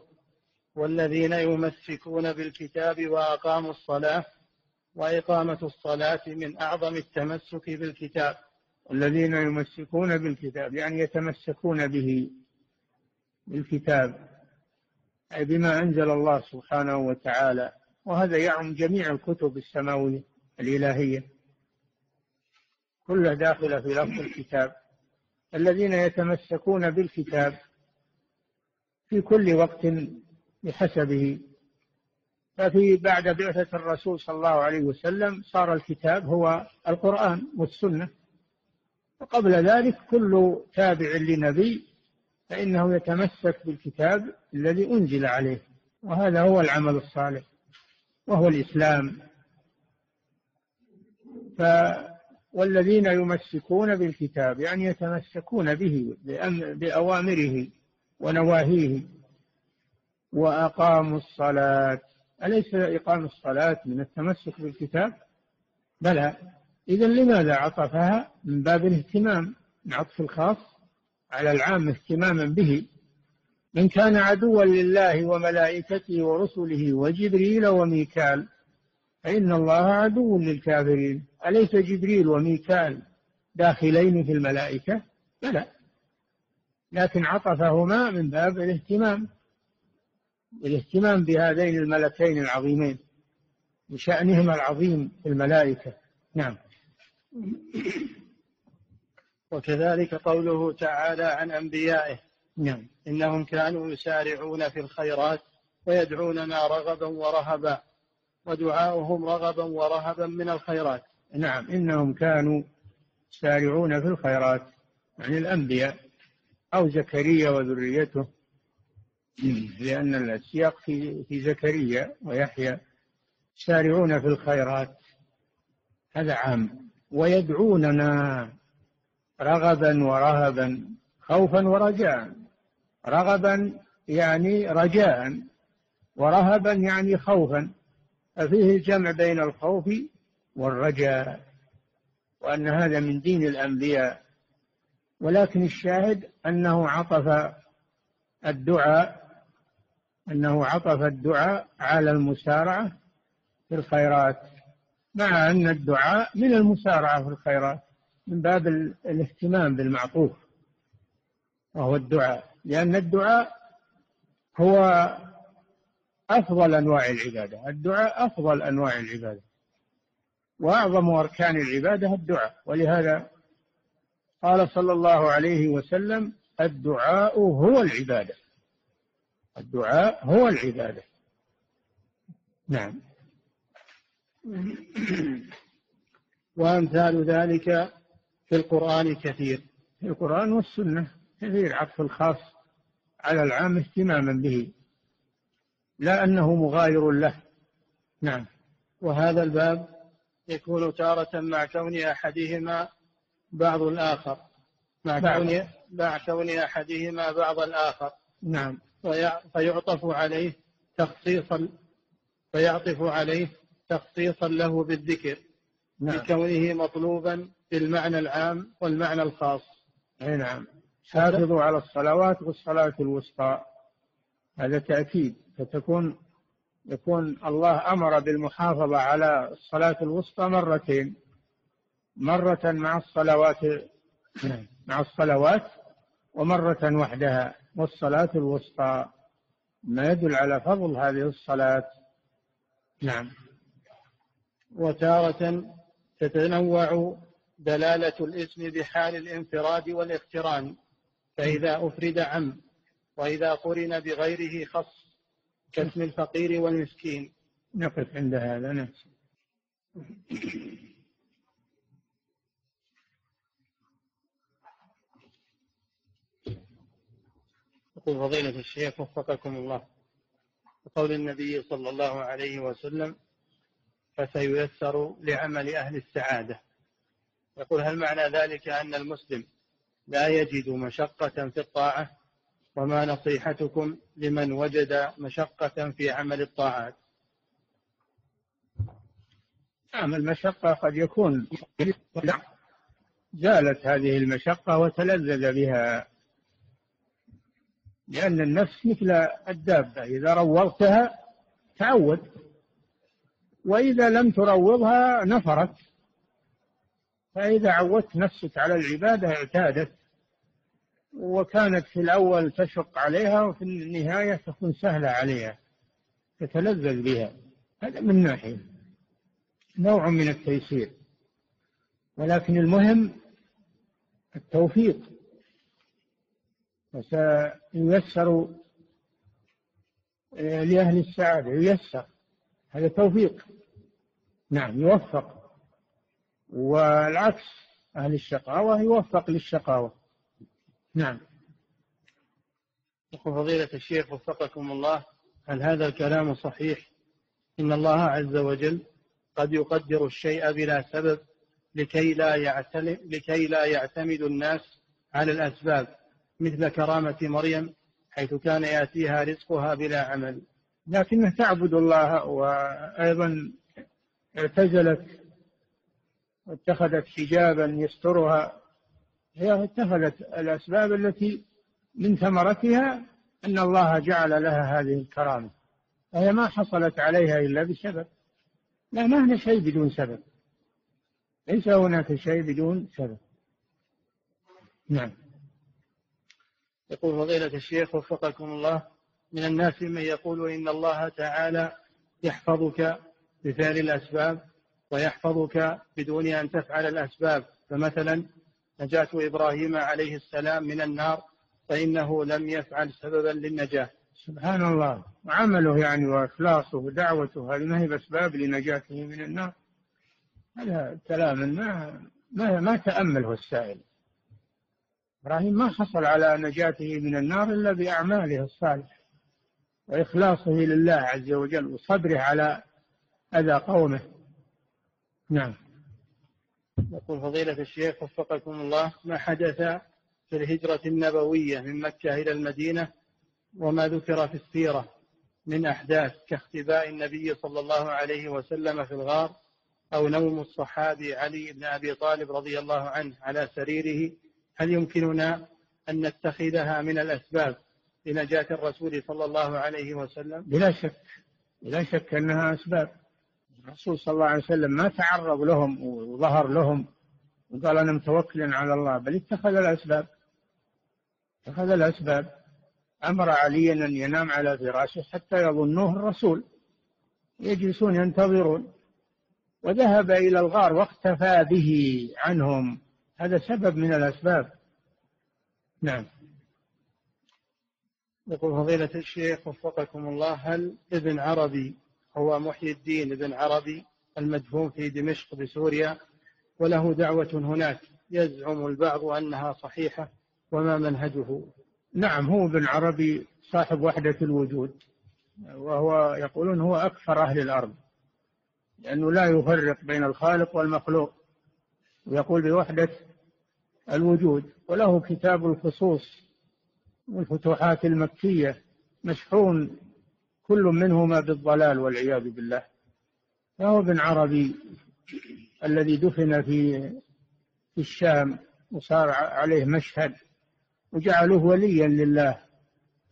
والذين يمسكون بالكتاب وأقاموا الصلاة وإقامة الصلاة من أعظم التمسك بالكتاب. الذين يمسكون بالكتاب يعني يتمسكون به بالكتاب أي بما أنزل الله سبحانه وتعالى. وهذا يعم جميع الكتب السماوية. الإلهية. كلها داخلة في لفظ الكتاب. الذين يتمسكون بالكتاب في كل وقت بحسبه. ففي بعد بعثة الرسول صلى الله عليه وسلم صار الكتاب هو القرآن والسنة. وقبل ذلك كل تابع لنبي فإنه يتمسك بالكتاب الذي أنزل عليه. وهذا هو العمل الصالح. وهو الإسلام. ف والذين يمسكون بالكتاب يعني يتمسكون به بأوامره ونواهيه. وأقاموا الصلاة. أليس إقام الصلاة من التمسك بالكتاب؟ بلى. إذا لماذا عطفها؟ من باب الاهتمام. من عطف الخاص على العام اهتماما به. من كان عدوا لله وملائكته ورسله وجبريل وميكال فإن الله عدو للكافرين. أليس جبريل وميكال داخلين في الملائكة؟ بلى. لكن عطفهما من باب الاهتمام الاهتمام بهذين الملكين العظيمين بشأنهما العظيم في الملائكة. نعم. وكذلك قوله تعالى عن أنبيائه. نعم. إنهم كانوا يسارعون في الخيرات ويدعوننا رغبا ورهبا ودعاؤهم رغبا ورهبا من الخيرات. نعم إنهم كانوا يسارعون في الخيرات يعني الأنبياء أو زكريا وذريته لأن السياق في في زكريا ويحيى يسارعون في الخيرات. هذا عام. ويدعوننا رغبا ورهبا خوفا ورجاء. رغبا يعني رجاء ورهبا يعني خوفا. ففيه الجمع بين الخوف والرجاء وأن هذا من دين الأنبياء. ولكن الشاهد أنه عطف الدعاء أنه عطف الدعاء على المسارعة في الخيرات مع أن الدعاء من المسارعة في الخيرات من باب الاهتمام بالمعطوف وهو الدعاء. لأن الدعاء هو أفضل أنواع العبادة. الدعاء أفضل أنواع العبادة. وأعظم أركان العبادة الدعاء. ولهذا قال صلى الله عليه وسلم الدعاء هو العبادة. الدعاء هو العبادة. نعم. وأمثال ذلك في القرآن كثير. في القرآن والسنة كثير عطف الخاص على العام اهتماما به. لا أنه مغاير له. نعم. وهذا الباب يكون تارة مع كون أحدهما بعض الآخر. مع كون مع كون أحدهما بعض الآخر. نعم. فيعطف عليه تخصيصا فيعطف عليه تخصيصا له بالذكر. نعم. لكونه مطلوبا بالمعنى العام والمعنى الخاص. أي نعم. حافظوا على الصلوات والصلاة الوسطى. هذا تأكيد. فتكون يكون الله أمر بالمحافظة على الصلاة الوسطى مرتين. مرة مع الصلوات مع الصلوات ومرة وحدها والصلاة الوسطى. ما يدل على فضل هذه الصلاة. نعم. وتارة تتنوع دلالة الاسم بحال الانفراد والاقتران فإذا أفرد عم وإذا قرن بغيره خص كاسم الفقير والمسكين. نقف عند هذا نفسه يقول فضيلة الشيخ وفقكم الله. وقول النبي صلى الله عليه وسلم فسييسر لعمل أهل السعادة. يقول هل معنى ذلك أن المسلم لا يجد مشقة في الطاعة؟ وما نصيحتكم لمن وجد مشقة في عمل الطاعات. نعم المشقة قد يكون. زالت هذه المشقة وتلذذ بها. لأن النفس مثل الدابة إذا روضتها تعود وإذا لم تروضها نفرت. فإذا عودت نفسك على العبادة اعتادت. وكانت في الأول تشق عليها وفي النهاية تكون سهلة عليها تتلذذ بها. هذا من ناحية نوع من التيسير. ولكن المهم التوفيق. وسييسر لأهل السعادة. ييسر. هذا توفيق. نعم يوفق. والعكس أهل الشقاوة يوفق للشقاوة. نعم. يقول فضيلة الشيخ وفقكم الله هل هذا الكلام صحيح؟ إن الله عز وجل قد يقدر الشيء بلا سبب لكي لا يعتمد لكي لا يعتمد الناس على الأسباب مثل كرامة مريم حيث كان يأتيها رزقها بلا عمل. لكنها تعبد الله وأيضا اعتزلت واتخذت حجابا يسترها. هي اتخذت الأسباب التي من ثمرتها أن الله جعل لها هذه الكرامة. فهي ما حصلت عليها إلا بسبب. لا ما هنا شيء بدون سبب. ليس هناك شيء بدون سبب. نعم. يقول فضيلة الشيخ وفقكم الله من الناس من يقول إن الله تعالى يحفظك بفعل الأسباب ويحفظك بدون أن تفعل الأسباب. فمثلا نجاة إبراهيم عليه السلام من النار فإنه لم يفعل سببا للنجاة. سبحان الله. وعمله يعني وإخلاصه ودعوته هذه ما هي بأسباب لنجاته من النار. هذا كلام ما ما, ما تأمله السائل. إبراهيم ما حصل على نجاته من النار إلا بأعماله الصالحة وإخلاصه لله عز وجل وصبره على أذى قومه. نعم. يقول فضيلة الشيخ وفقكم الله ما حدث في الهجرة النبوية من مكة إلى المدينة وما ذكر في السيرة من أحداث كاختباء النبي صلى الله عليه وسلم في الغار أو نوم الصحابي علي بن أبي طالب رضي الله عنه على سريره؟ هل يمكننا أن نتخذها من الأسباب لنجاة الرسول صلى الله عليه وسلم؟ بلا شك بلا شك أنها أسباب. الرسول صلى الله عليه وسلم ما تعرض لهم وظهر لهم وقال أنا متوكل على الله بل اتخذ الأسباب. اتخذ الأسباب. أمر عليا أن ينام على فراشه حتى يظنوه الرسول. يجلسون ينتظرون. وذهب إلى الغار واختفى به عنهم. هذا سبب من الأسباب. نعم. يقول فضيلة الشيخ وفقكم الله هل ابن عربي هو محيي الدين ابن عربي المدفون في دمشق بسوريا وله دعوة هناك. يزعم البعض أنها صحيحة وما منهجه. نعم هو ابن عربي صاحب وحدة الوجود وهو يقولون هو أكثر أهل الأرض لأنه لا يفرق بين الخالق والمخلوق. ويقول بوحدة الوجود وله كتاب الخصوص والفتوحات المكية مشحون كل منهما بالضلال والعياذ بالله. فهو ابن عربي الذي دفن في في الشام وصار عليه مشهد وجعلوه وليا لله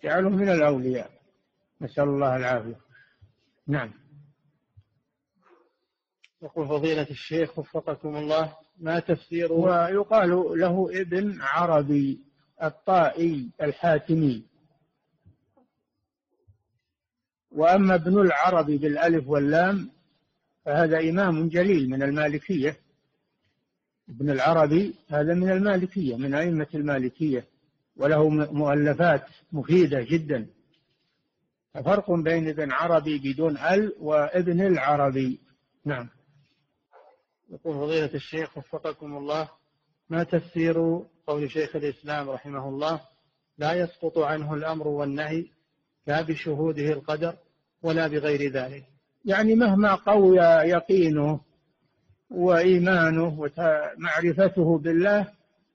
جعلوه من الأولياء. نسأل الله العافية. نعم. يقول فضيلة الشيخ وفقكم الله ما تفسير؟ ويقال له ابن عربي الطائي الحاتمي. وأما ابن العربي بالألف واللام فهذا إمام جليل من المالكية. ابن العربي هذا من المالكية من أئمة المالكية وله مؤلفات مفيدة جدا. فرق بين ابن عربي بدون أل وابن العربي. نعم. يقول فضيلة الشيخ وفقكم الله ما تفسير قول شيخ الإسلام رحمه الله؟ لا يسقط عنه الأمر والنهي لا بشهوده القدر. ولا بغير ذلك. يعني مهما قوي يقينه وإيمانه ومعرفته بالله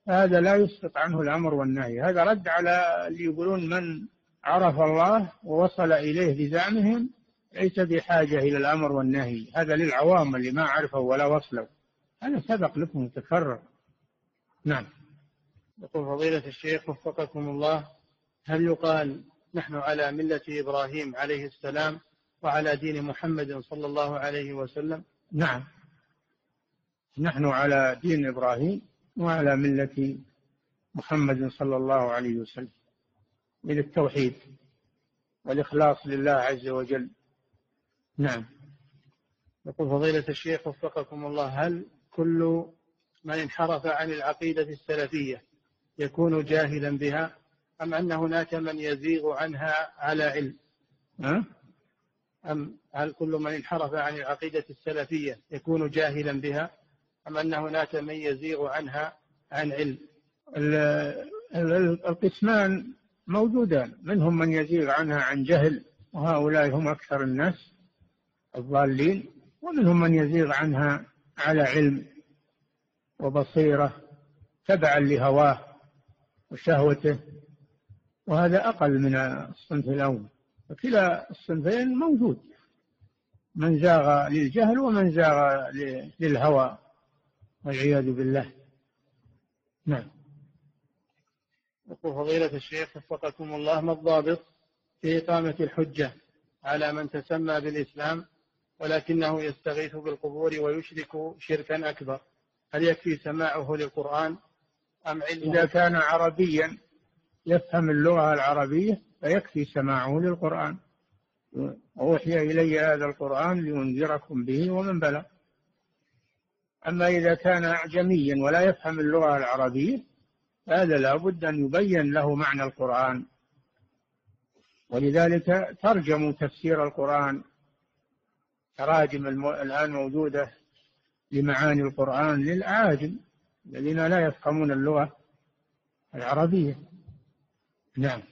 هذا لا يسقط عنه الأمر والنهي. هذا رد على اللي يقولون من عرف الله ووصل إليه بزعمهم ليس بحاجة إلى الأمر والنهي. هذا للعوام اللي ما عرفوا ولا وصلوا. هذا سبق لكم تكرر. نعم. يقول فضيلة الشيخ وفقكم الله هل يقال نحن على ملة إبراهيم عليه السلام وعلى دين محمد صلى الله عليه وسلم. نعم. نحن على دين إبراهيم وعلى ملة محمد صلى الله عليه وسلم. من التوحيد والإخلاص لله عز وجل. نعم. يقول فضيلة الشيخ وفقكم الله هل كل من انحرف عن العقيدة السلفية يكون جاهلا بها؟ أم أن هناك من يزيغ عنها على علم؟ أه؟ أم هل كل من انحرف عن العقيدة السلفية يكون جاهلا بها؟ أم أن هناك من يزيغ عنها عن علم؟ القسمان موجودان. منهم من يزيغ عنها عن جهل وهؤلاء هم أكثر الناس الضالين ومنهم من يزيغ عنها على علم وبصيرة تبعا لهواه وشهوته. وهذا أقل من الصنف الأول. فكلا الصنفين موجود. من زاغ للجهل ومن زاغ للهوى والعياذ بالله. نعم. يقول فضيلة الشيخ وفقكم الله ما الضابط في إقامة الحجة على من تسمى بالإسلام ولكنه يستغيث بالقبور ويشرك شركا أكبر؟ هل يكفي سماعه للقرآن أم علمه؟ إذا كان عربيا يفهم اللغة العربية فيكفي سماعه للقرآن. أوحي إلي هذا القرآن لأنذركم به ومن بلغ أما إذا كان أعجميا ولا يفهم اللغة العربية هذا لا بد أن يبين له معنى القرآن. ولذلك ترجموا تفسير القرآن تراجم الآن موجودة لمعاني القرآن للأعاجم الذين لا يفهمون اللغة العربية. نعم.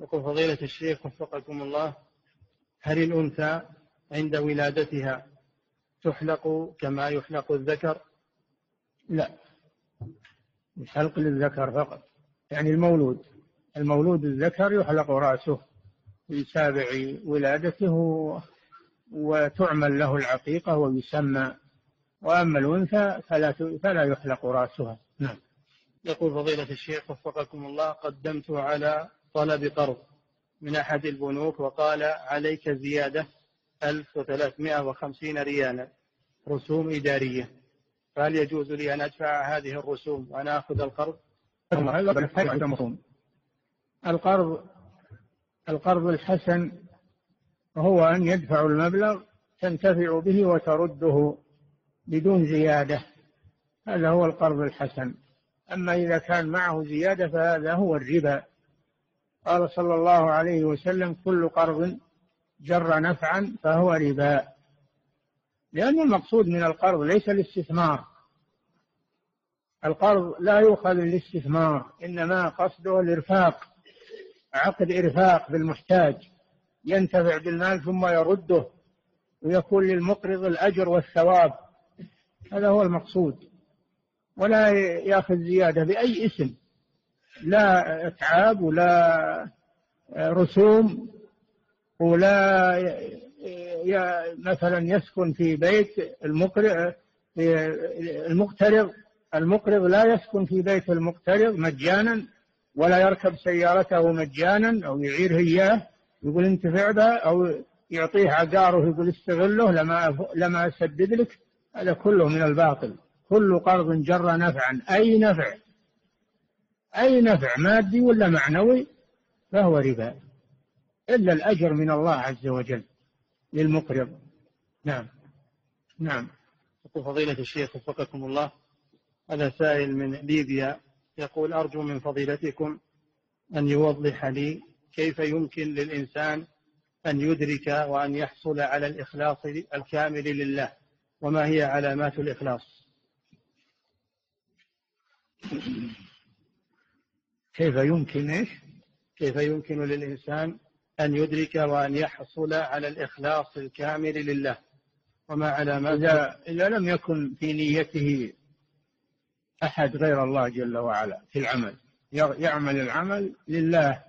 يقول فضيلة الشيخ وفقكم الله هل الأنثى عند ولادتها تحلق كما يحلق الذكر؟ لا. مش حلق للذكر فقط. يعني المولود المولود الذكر يحلق رأسه في سابع ولادته وتعمل له العقيقة ويسمى. وأما الأنثى فلا فلا يحلق رأسها. يقول فضيلة الشيخ وفقكم الله قدمت على طلب قرض من أحد البنوك وقال عليك زيادة 1350 ريالا رسوم إدارية. فهل يجوز لي أن أدفع هذه الرسوم وأنا أخذ القرض؟ القرض القرض الحسن هو أن يدفع المبلغ تنتفع به وترده بدون زيادة. هذا هو القرض الحسن. أما إذا كان معه زيادة فهذا هو الربا. قال صلى الله عليه وسلم كل قرض جر نفعا فهو ربا. لأن المقصود من القرض ليس الاستثمار. القرض لا يؤخذ للاستثمار إنما قصده الإرفاق عقد إرفاق بالمحتاج. ينتفع بالمال ثم يرده ويكون للمقرض الأجر والثواب. هذا هو المقصود. ولا يأخذ زيادة بأي اسم. لا إتعاب ولا رسوم ولا مثلا يسكن في بيت المقرض المقترض. المقرض لا يسكن في بيت المقترض مجانا ولا يركب سيارته مجانا أو يعيره اياه يقول انتفع به أو يعطيه عقاره يقول استغله لما لما أسدد لك. هذا كله من الباطل. كل قرض جر نفعا. أي نفع؟ أي نفع مادي ولا معنوي؟ فهو ربا. إلا الأجر من الله عز وجل للمقرض. نعم. نعم. يقول فضيلة الشيخ وفقكم الله هذا سائل من ليبيا يقول أرجو من فضيلتكم أن يوضح لي كيف يمكن للإنسان أن يدرك وأن يحصل على الإخلاص الكامل لله وما هي علامات الإخلاص؟ كيف يمكن إيش؟ كيف يمكن للإنسان أن يدرك وأن يحصل على الإخلاص الكامل لله؟ وما علامات إذا, إذا لم يكن في نيته أحد غير الله جل وعلا في العمل. يعمل العمل لله.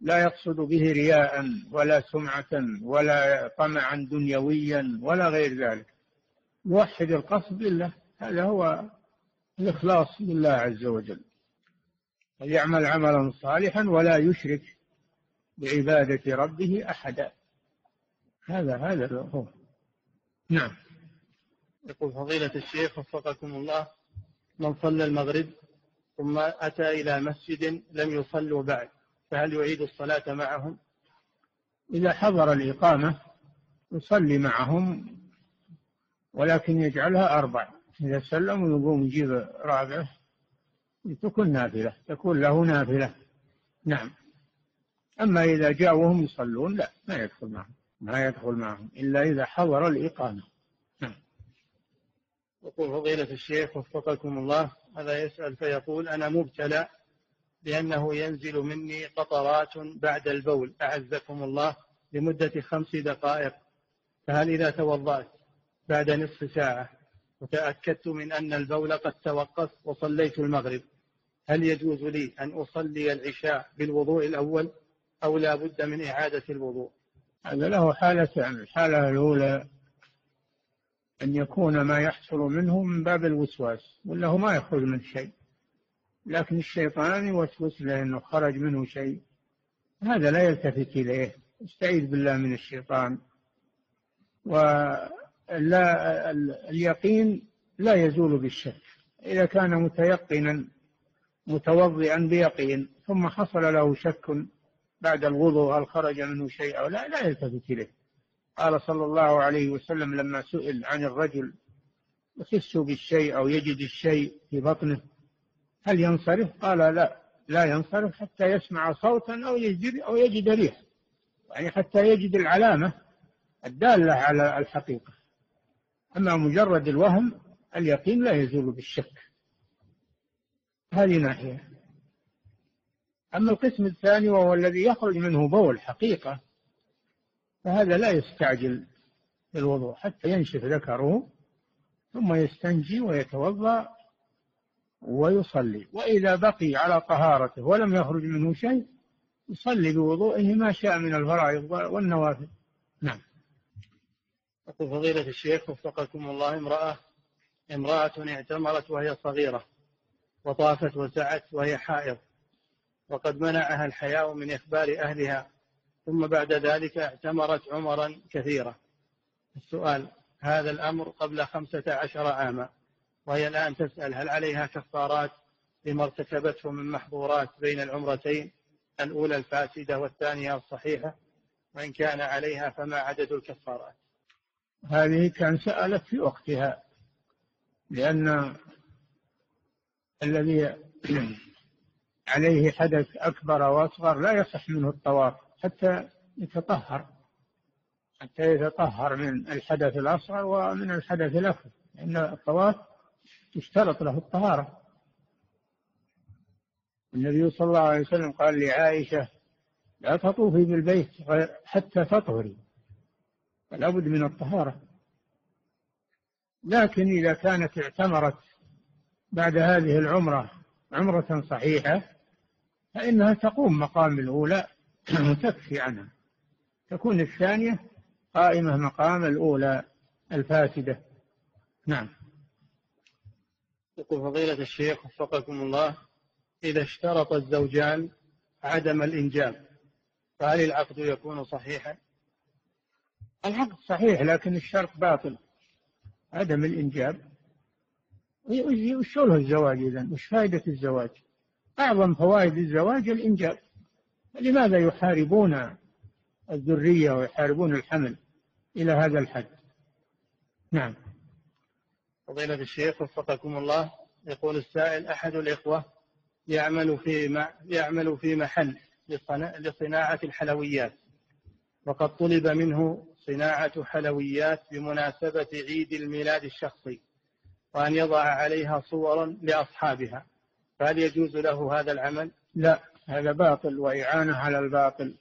لا يقصد به رياء ولا سمعة ولا طمعا دنيويا ولا غير ذلك. يوحد القصد لله. هذا هو الإخلاص لله عز وجل. يعمل عملا صالحا ولا يشرك بعبادة ربه أحدا. هذا هذا هو. نعم. يقول فضيلة الشيخ وفقكم الله من صلى المغرب ثم أتى إلى مسجد لم يصلوا بعد فهل يعيد الصلاة معهم؟ إذا حضر الإقامة يصلي معهم ولكن يجعلها أربع. إذا سلم ويقوم يجيب رابعه تكون نافلة تكون له نافلة. نعم. أما إذا جاءوا وهم يصلون لا ما يدخل معهم ما يدخل معهم إلا إذا حضر الإقامة. نعم. يقول فضيلة الشيخ وفقكم الله هذا يسأل فيقول أنا مبتلى لأنه ينزل مني قطرات بعد البول أعزكم الله لمدة خمس دقائق فهل إذا توضأت بعد نصف ساعة وتأكدت من أن البول قد توقف وصليت المغرب. هل يجوز لي أن أصلي العشاء بالوضوء الأول أو لا بد من إعادة الوضوء؟ هذا له حالتان الحالة الأولى أن يكون ما يحصل منه من باب الوسواس ولا هو ما يخرج من شيء. لكن الشيطان يوسوس له أنه خرج منه شيء. هذا لا يلتفت إليه. استعيذ بالله من الشيطان. ولا اليقين لا يزول بالشك. إذا كان متيقنا متوضئا بيقين ثم حصل له شك بعد الوضوء هل خرج منه شيء أو لا لا يلتفت إليه. قال صلى الله عليه وسلم لما سئل عن الرجل يخس بالشيء أو يجد الشيء في بطنه هل ينصرف؟ قال لا لا ينصرف حتى يسمع صوتا أو يجد أو يجد ريح يعني حتى يجد العلامة الدالة على الحقيقة. أما مجرد الوهم اليقين لا يزول بالشك. هذه ناحية. أما القسم الثاني وهو الذي يخرج منه بول حقيقة فهذا لا يستعجل الوضوء حتى ينشف ذكره ثم يستنجي ويتوضأ ويصلي. وإذا بقي على طهارته ولم يخرج منه شيء يصلي بوضوئه ما شاء من الفرائض والنوافل نعم. فضيلة الشيخ وفقكم الله امرأة امرأة اعتمرت وهي صغيرة وطافت وسعت وهي حائض وقد منعها الحياء من إخبار أهلها ثم بعد ذلك اعتمرت عمرا كثيرة السؤال هذا الأمر قبل خمسة عشر عاما وهي الآن تسأل هل عليها كفارات لما ارتكبته من محظورات بين العمرتين الأولى الفاسدة والثانية الصحيحة؟ وإن كان عليها فما عدد الكفارات؟ هذه كان سألت في وقتها لأن الذي عليه حدث أكبر وأصغر لا يصح منه الطواف حتى يتطهر حتى يتطهر من الحدث الأصغر ومن الحدث الأكبر لأن الطواف يشترط له الطهارة. النبي صلى الله عليه وسلم قال لعائشة لا تطوفي بالبيت حتى تطهري. فلا بد من الطهارة. لكن إذا كانت اعتمرت بعد هذه العمرة عمرة صحيحة فإنها تقوم مقام الأولى وتكفي عنها. تكون الثانية قائمة مقام الأولى الفاسدة. نعم. يقول فضيلة الشيخ وفقكم الله إذا اشترط الزوجان عدم الإنجاب فهل العقد يكون صحيحا؟ العقد صحيح لكن الشرط باطل. عدم الإنجاب. وش له الزواج إذا وش فائدة الزواج؟ أعظم فوائد الزواج الإنجاب. لماذا يحاربون الذرية ويحاربون الحمل إلى هذا الحد؟ نعم. فضيلة الشيخ وفقكم الله يقول السائل أحد الإخوة يعمل في يعمل في محل لصناعة الحلويات وقد طلب منه صناعة حلويات بمناسبة عيد الميلاد الشخصي وأن يضع عليها صورا لأصحابها. فهل يجوز له هذا العمل؟ لا هذا باطل وإعانة على الباطل.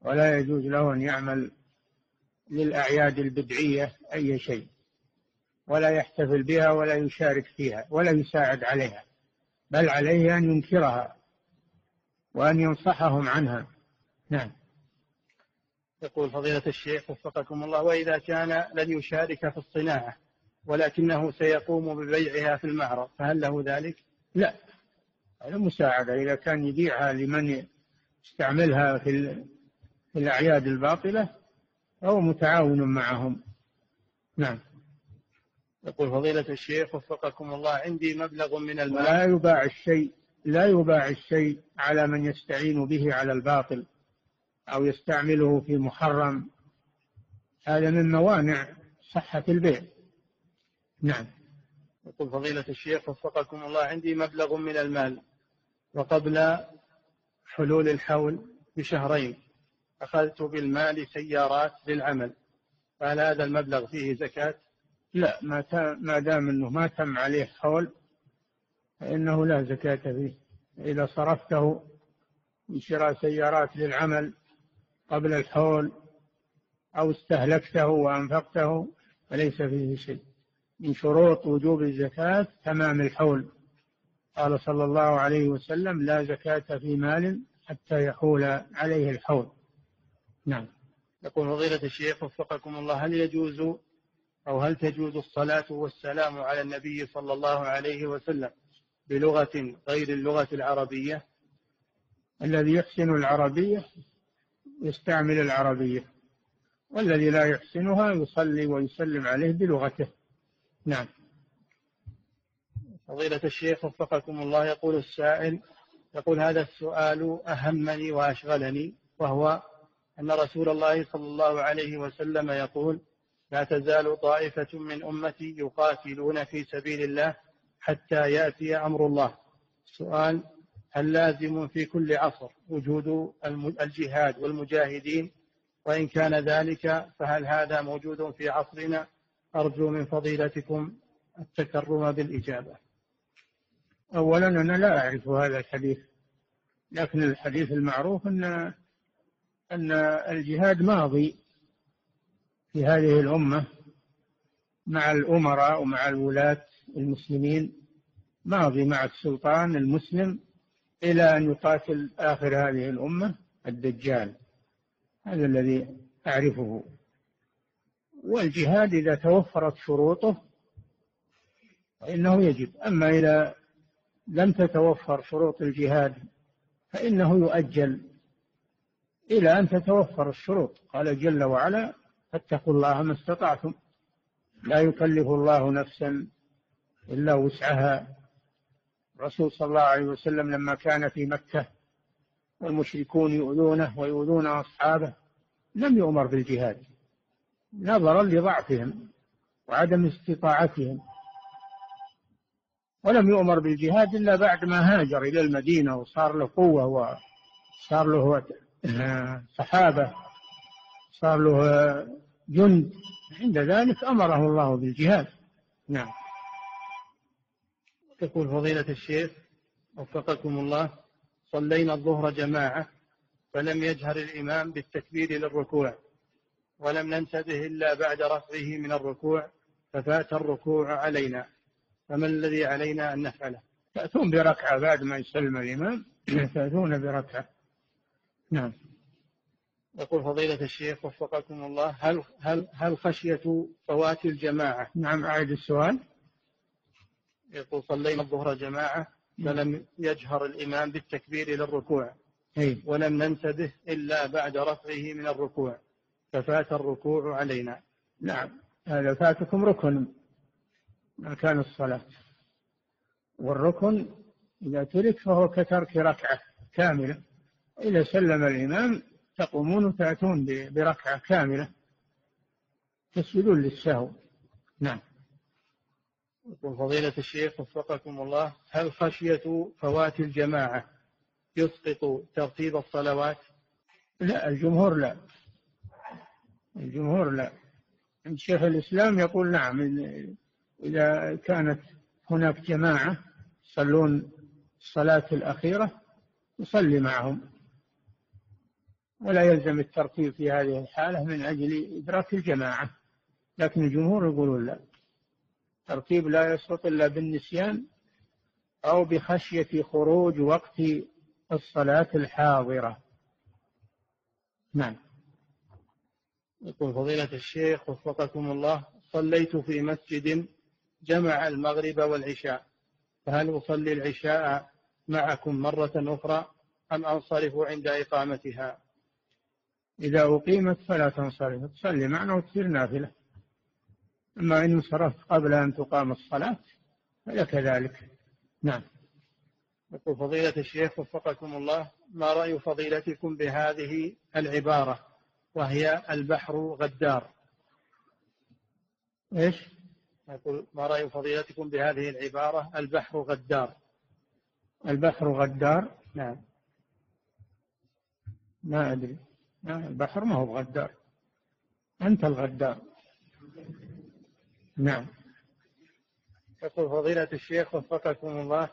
ولا يجوز له أن يعمل للأعياد البدعية أي شيء. ولا يحتفل بها ولا يشارك فيها ولا يساعد عليها بل عليه أن ينكرها وأن ينصحهم عنها. نعم. يقول فضيلة الشيخ وفقكم الله وإذا كان لن يشارك في الصناعة ولكنه سيقوم ببيعها في المعرض فهل له ذلك؟ لا. هذا مساعدة. إذا كان يبيعها لمن يستعملها في في الأعياد الباطلة فهو متعاون معهم. نعم. يقول فضيلة الشيخ وفقكم الله عندي مبلغ من المال. لا يباع الشيء لا يباع الشيء على من يستعين به على الباطل. أو يستعمله في محرم هذا من موانع صحة البيع. نعم. يقول فضيلة الشيخ وفقكم الله عندي مبلغ من المال وقبل حلول الحول بشهرين. أخذت بالمال سيارات للعمل. فهل هذا المبلغ فيه زكاة؟ لا ما ما دام إنه ما تم عليه حول فإنه لا زكاة فيه. إذا صرفته من شراء سيارات للعمل قبل الحول أو استهلكته وأنفقته فليس فيه شيء. من شروط وجوب الزكاة تمام الحول. قال صلى الله عليه وسلم لا زكاة في مال حتى يحول عليه الحول. نعم. يقول فضيلة الشيخ وفقكم الله هل يجوز أو هل تجوز الصلاة والسلام على النبي صلى الله عليه وسلم بلغة غير اللغة العربية؟ الذي يحسن العربية يستعمل العربية والذي لا يحسنها يصلي ويسلم عليه بلغته. نعم. فضيلة الشيخ وفقكم الله يقول السائل يقول هذا السؤال أهمني وأشغلني وهو أن رسول الله صلى الله عليه وسلم يقول لا تزال طائفة من أمتي يقاتلون في سبيل الله حتى يأتي أمر الله. سؤال هل لازم في كل عصر وجود الجهاد والمجاهدين وإن كان ذلك فهل هذا موجود في عصرنا؟ أرجو من فضيلتكم التكرم بالإجابة. أولا أنا لا أعرف هذا الحديث لكن الحديث المعروف أن أن الجهاد ماضي في هذه الأمة مع الأمراء ومع الولاة المسلمين ماضي مع السلطان المسلم إلى أن يقاتل آخر هذه الأمة الدجال. هذا الذي أعرفه. والجهاد إذا توفرت شروطه فإنه يجب. أما إذا لم تتوفر شروط الجهاد فإنه يؤجل. إلى أن تتوفر الشروط. قال جل وعلا فاتقوا الله ما استطعتم. لا يكلف الله نفسا إلا وسعها. الرسول صلى الله عليه وسلم لما كان في مكة والمشركون يؤذونه ويؤذون أصحابه لم يؤمر بالجهاد نظرا لضعفهم وعدم استطاعتهم ولم يؤمر بالجهاد إلا بعد ما هاجر إلى المدينة وصار له قوة وصار له صحابة صار له جند عند ذلك أمره الله بالجهاد. نعم. يقول فضيلة الشيخ وفقكم الله صلينا الظهر جماعة فلم يجهر الإمام بالتكبير للركوع ولم ننتبه إلا بعد رفعه من الركوع ففات الركوع علينا. فما الذي علينا أن نفعله؟ تأتون بركعة بعد ما يسلم الإمام؟ تأتون بركعة. نعم. يقول فضيلة الشيخ وفقكم الله هل هل هل خشية فوات الجماعة؟ نعم أعد السؤال. يقول صلينا الظهر جماعة فلم يجهر الإمام بالتكبير للركوع. ولم ننتبه إلا بعد رفعه من الركوع. ففات الركوع علينا. نعم. هذا فاتكم ركن أركان الصلاة. والركن إذا ترك فهو كترك ركعة كاملة. إذا سلم الإمام تقومون وتأتون بركعة كاملة. تسجدون للسهو. نعم. يقول فضيلة الشيخ وفقكم الله هل خشية فوات الجماعة يسقط ترتيب الصلوات؟ لا الجمهور لا. الجمهور لا. شيخ الإسلام يقول نعم إذا كانت هناك جماعة يصلون الصلاة الأخيرة يصلي معهم. ولا يلزم الترتيب في هذه الحالة من أجل إدراك الجماعة. لكن الجمهور يقولون لا. الترتيب لا يسقط إلا بالنسيان أو بخشية خروج وقت الصلاة الحاضرة. نعم. يقول فضيلة الشيخ وفقكم الله صليت في مسجد جمع المغرب والعشاء فهل أصلي العشاء معكم مرة أخرى أم أنصرف عند إقامتها؟ إذا أقيمت فلا تنصرف تصلي معنا وتصير نافلة. أما إن انصرفت قبل أن تقام الصلاة فلك ذلك. نعم. يقول فضيلة الشيخ وفقكم الله ما رأي فضيلتكم بهذه العبارة وهي البحر غدار؟ إيش؟ يقول ما رأي فضيلتكم بهذه العبارة البحر غدار؟ البحر غدار؟ نعم. ما أدري. البحر ما هو غدار أنت الغدار. نعم. يقول فضيلة الشيخ وفقكم الله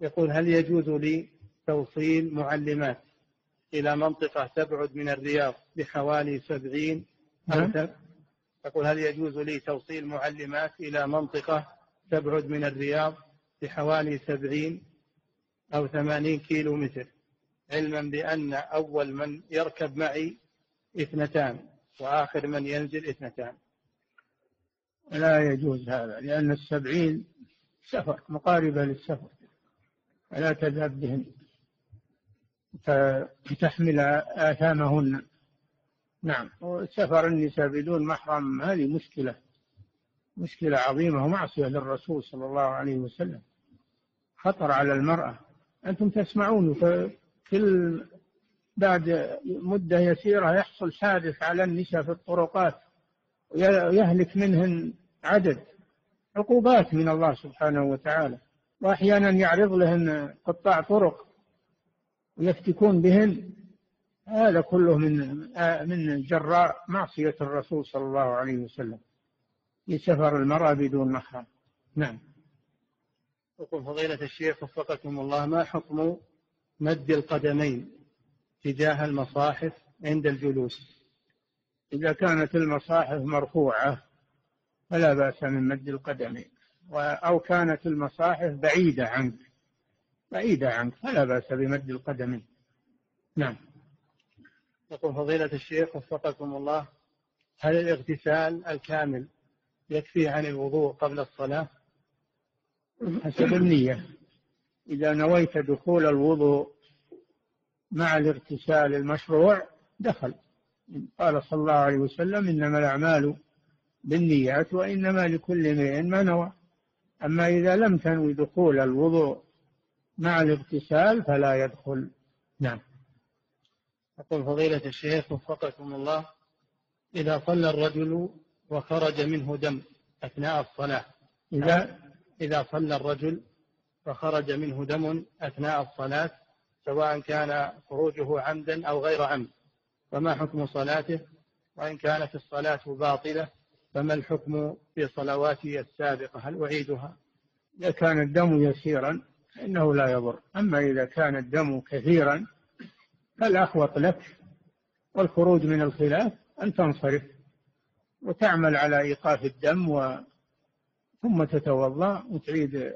يقول هل يجوز لي توصيل معلمات إلى منطقة تبعد من الرياض بحوالي سبعين أو نعم. يقول هل يجوز لي توصيل معلمات إلى منطقة تبعد من الرياض بحوالي سبعين أو ثمانين كيلو متر؟ علما بأن أول من يركب معي اثنتان وآخر من ينزل اثنتان. لا يجوز هذا لأن السبعين سفر مقاربة للسفر فلا تذهب بهن فتحمل آثامهن. نعم وسفر النساء بدون محرم هذه مشكلة مشكلة عظيمة ومعصية للرسول صلى الله عليه وسلم. خطر على المرأة. أنتم تسمعون كل بعد مدة يسيرة يحصل حادث على النساء في الطرقات. ويهلك منهن عدد عقوبات من الله سبحانه وتعالى. وأحيانا يعرض لهن قطاع طرق ويفتكون بهن. هذا كله من من جراء معصية الرسول صلى الله عليه وسلم. في سفر المرأة بدون محرم نعم. يقول فضيلة الشيخ وفقكم الله ما حكم مد القدمين تجاه المصاحف عند الجلوس؟ إذا كانت المصاحف مرفوعة فلا بأس من مد القدمين أو كانت المصاحف بعيدة عنك بعيدة عنك فلا بأس بمد القدمين نعم. يقول فضيلة الشيخ وفقكم الله هل الاغتسال الكامل يكفي عن الوضوء قبل الصلاة؟ حسب النية. إذا نويت دخول الوضوء مع الاغتسال المشروع دخل. قال صلى الله عليه وسلم إنما الأعمال بالنيات وإنما لكل امرئ ما نوى. أما إذا لم تنوي دخول الوضوء مع الاغتسال فلا يدخل. نعم. يقول فضيلة الشيخ وفقكم الله إذا صلى الرجل وخرج منه دم أثناء الصلاة إذا؟ إذا صلى الرجل وخرج منه دم أثناء الصلاة سواء كان خروجه عمدا أو غير عمد فما حكم صلاته؟ وإن كانت الصلاة باطلة فما الحكم في صلواتي السابقة؟ هل أعيدها؟ إذا كان الدم يسيرا فإنه لا يضر. أما إذا كان الدم كثيرا فالأخوط لك والخروج من الخلاف أن تنصرف وتعمل على إيقاف الدم و ثم تتوضأ وتعيد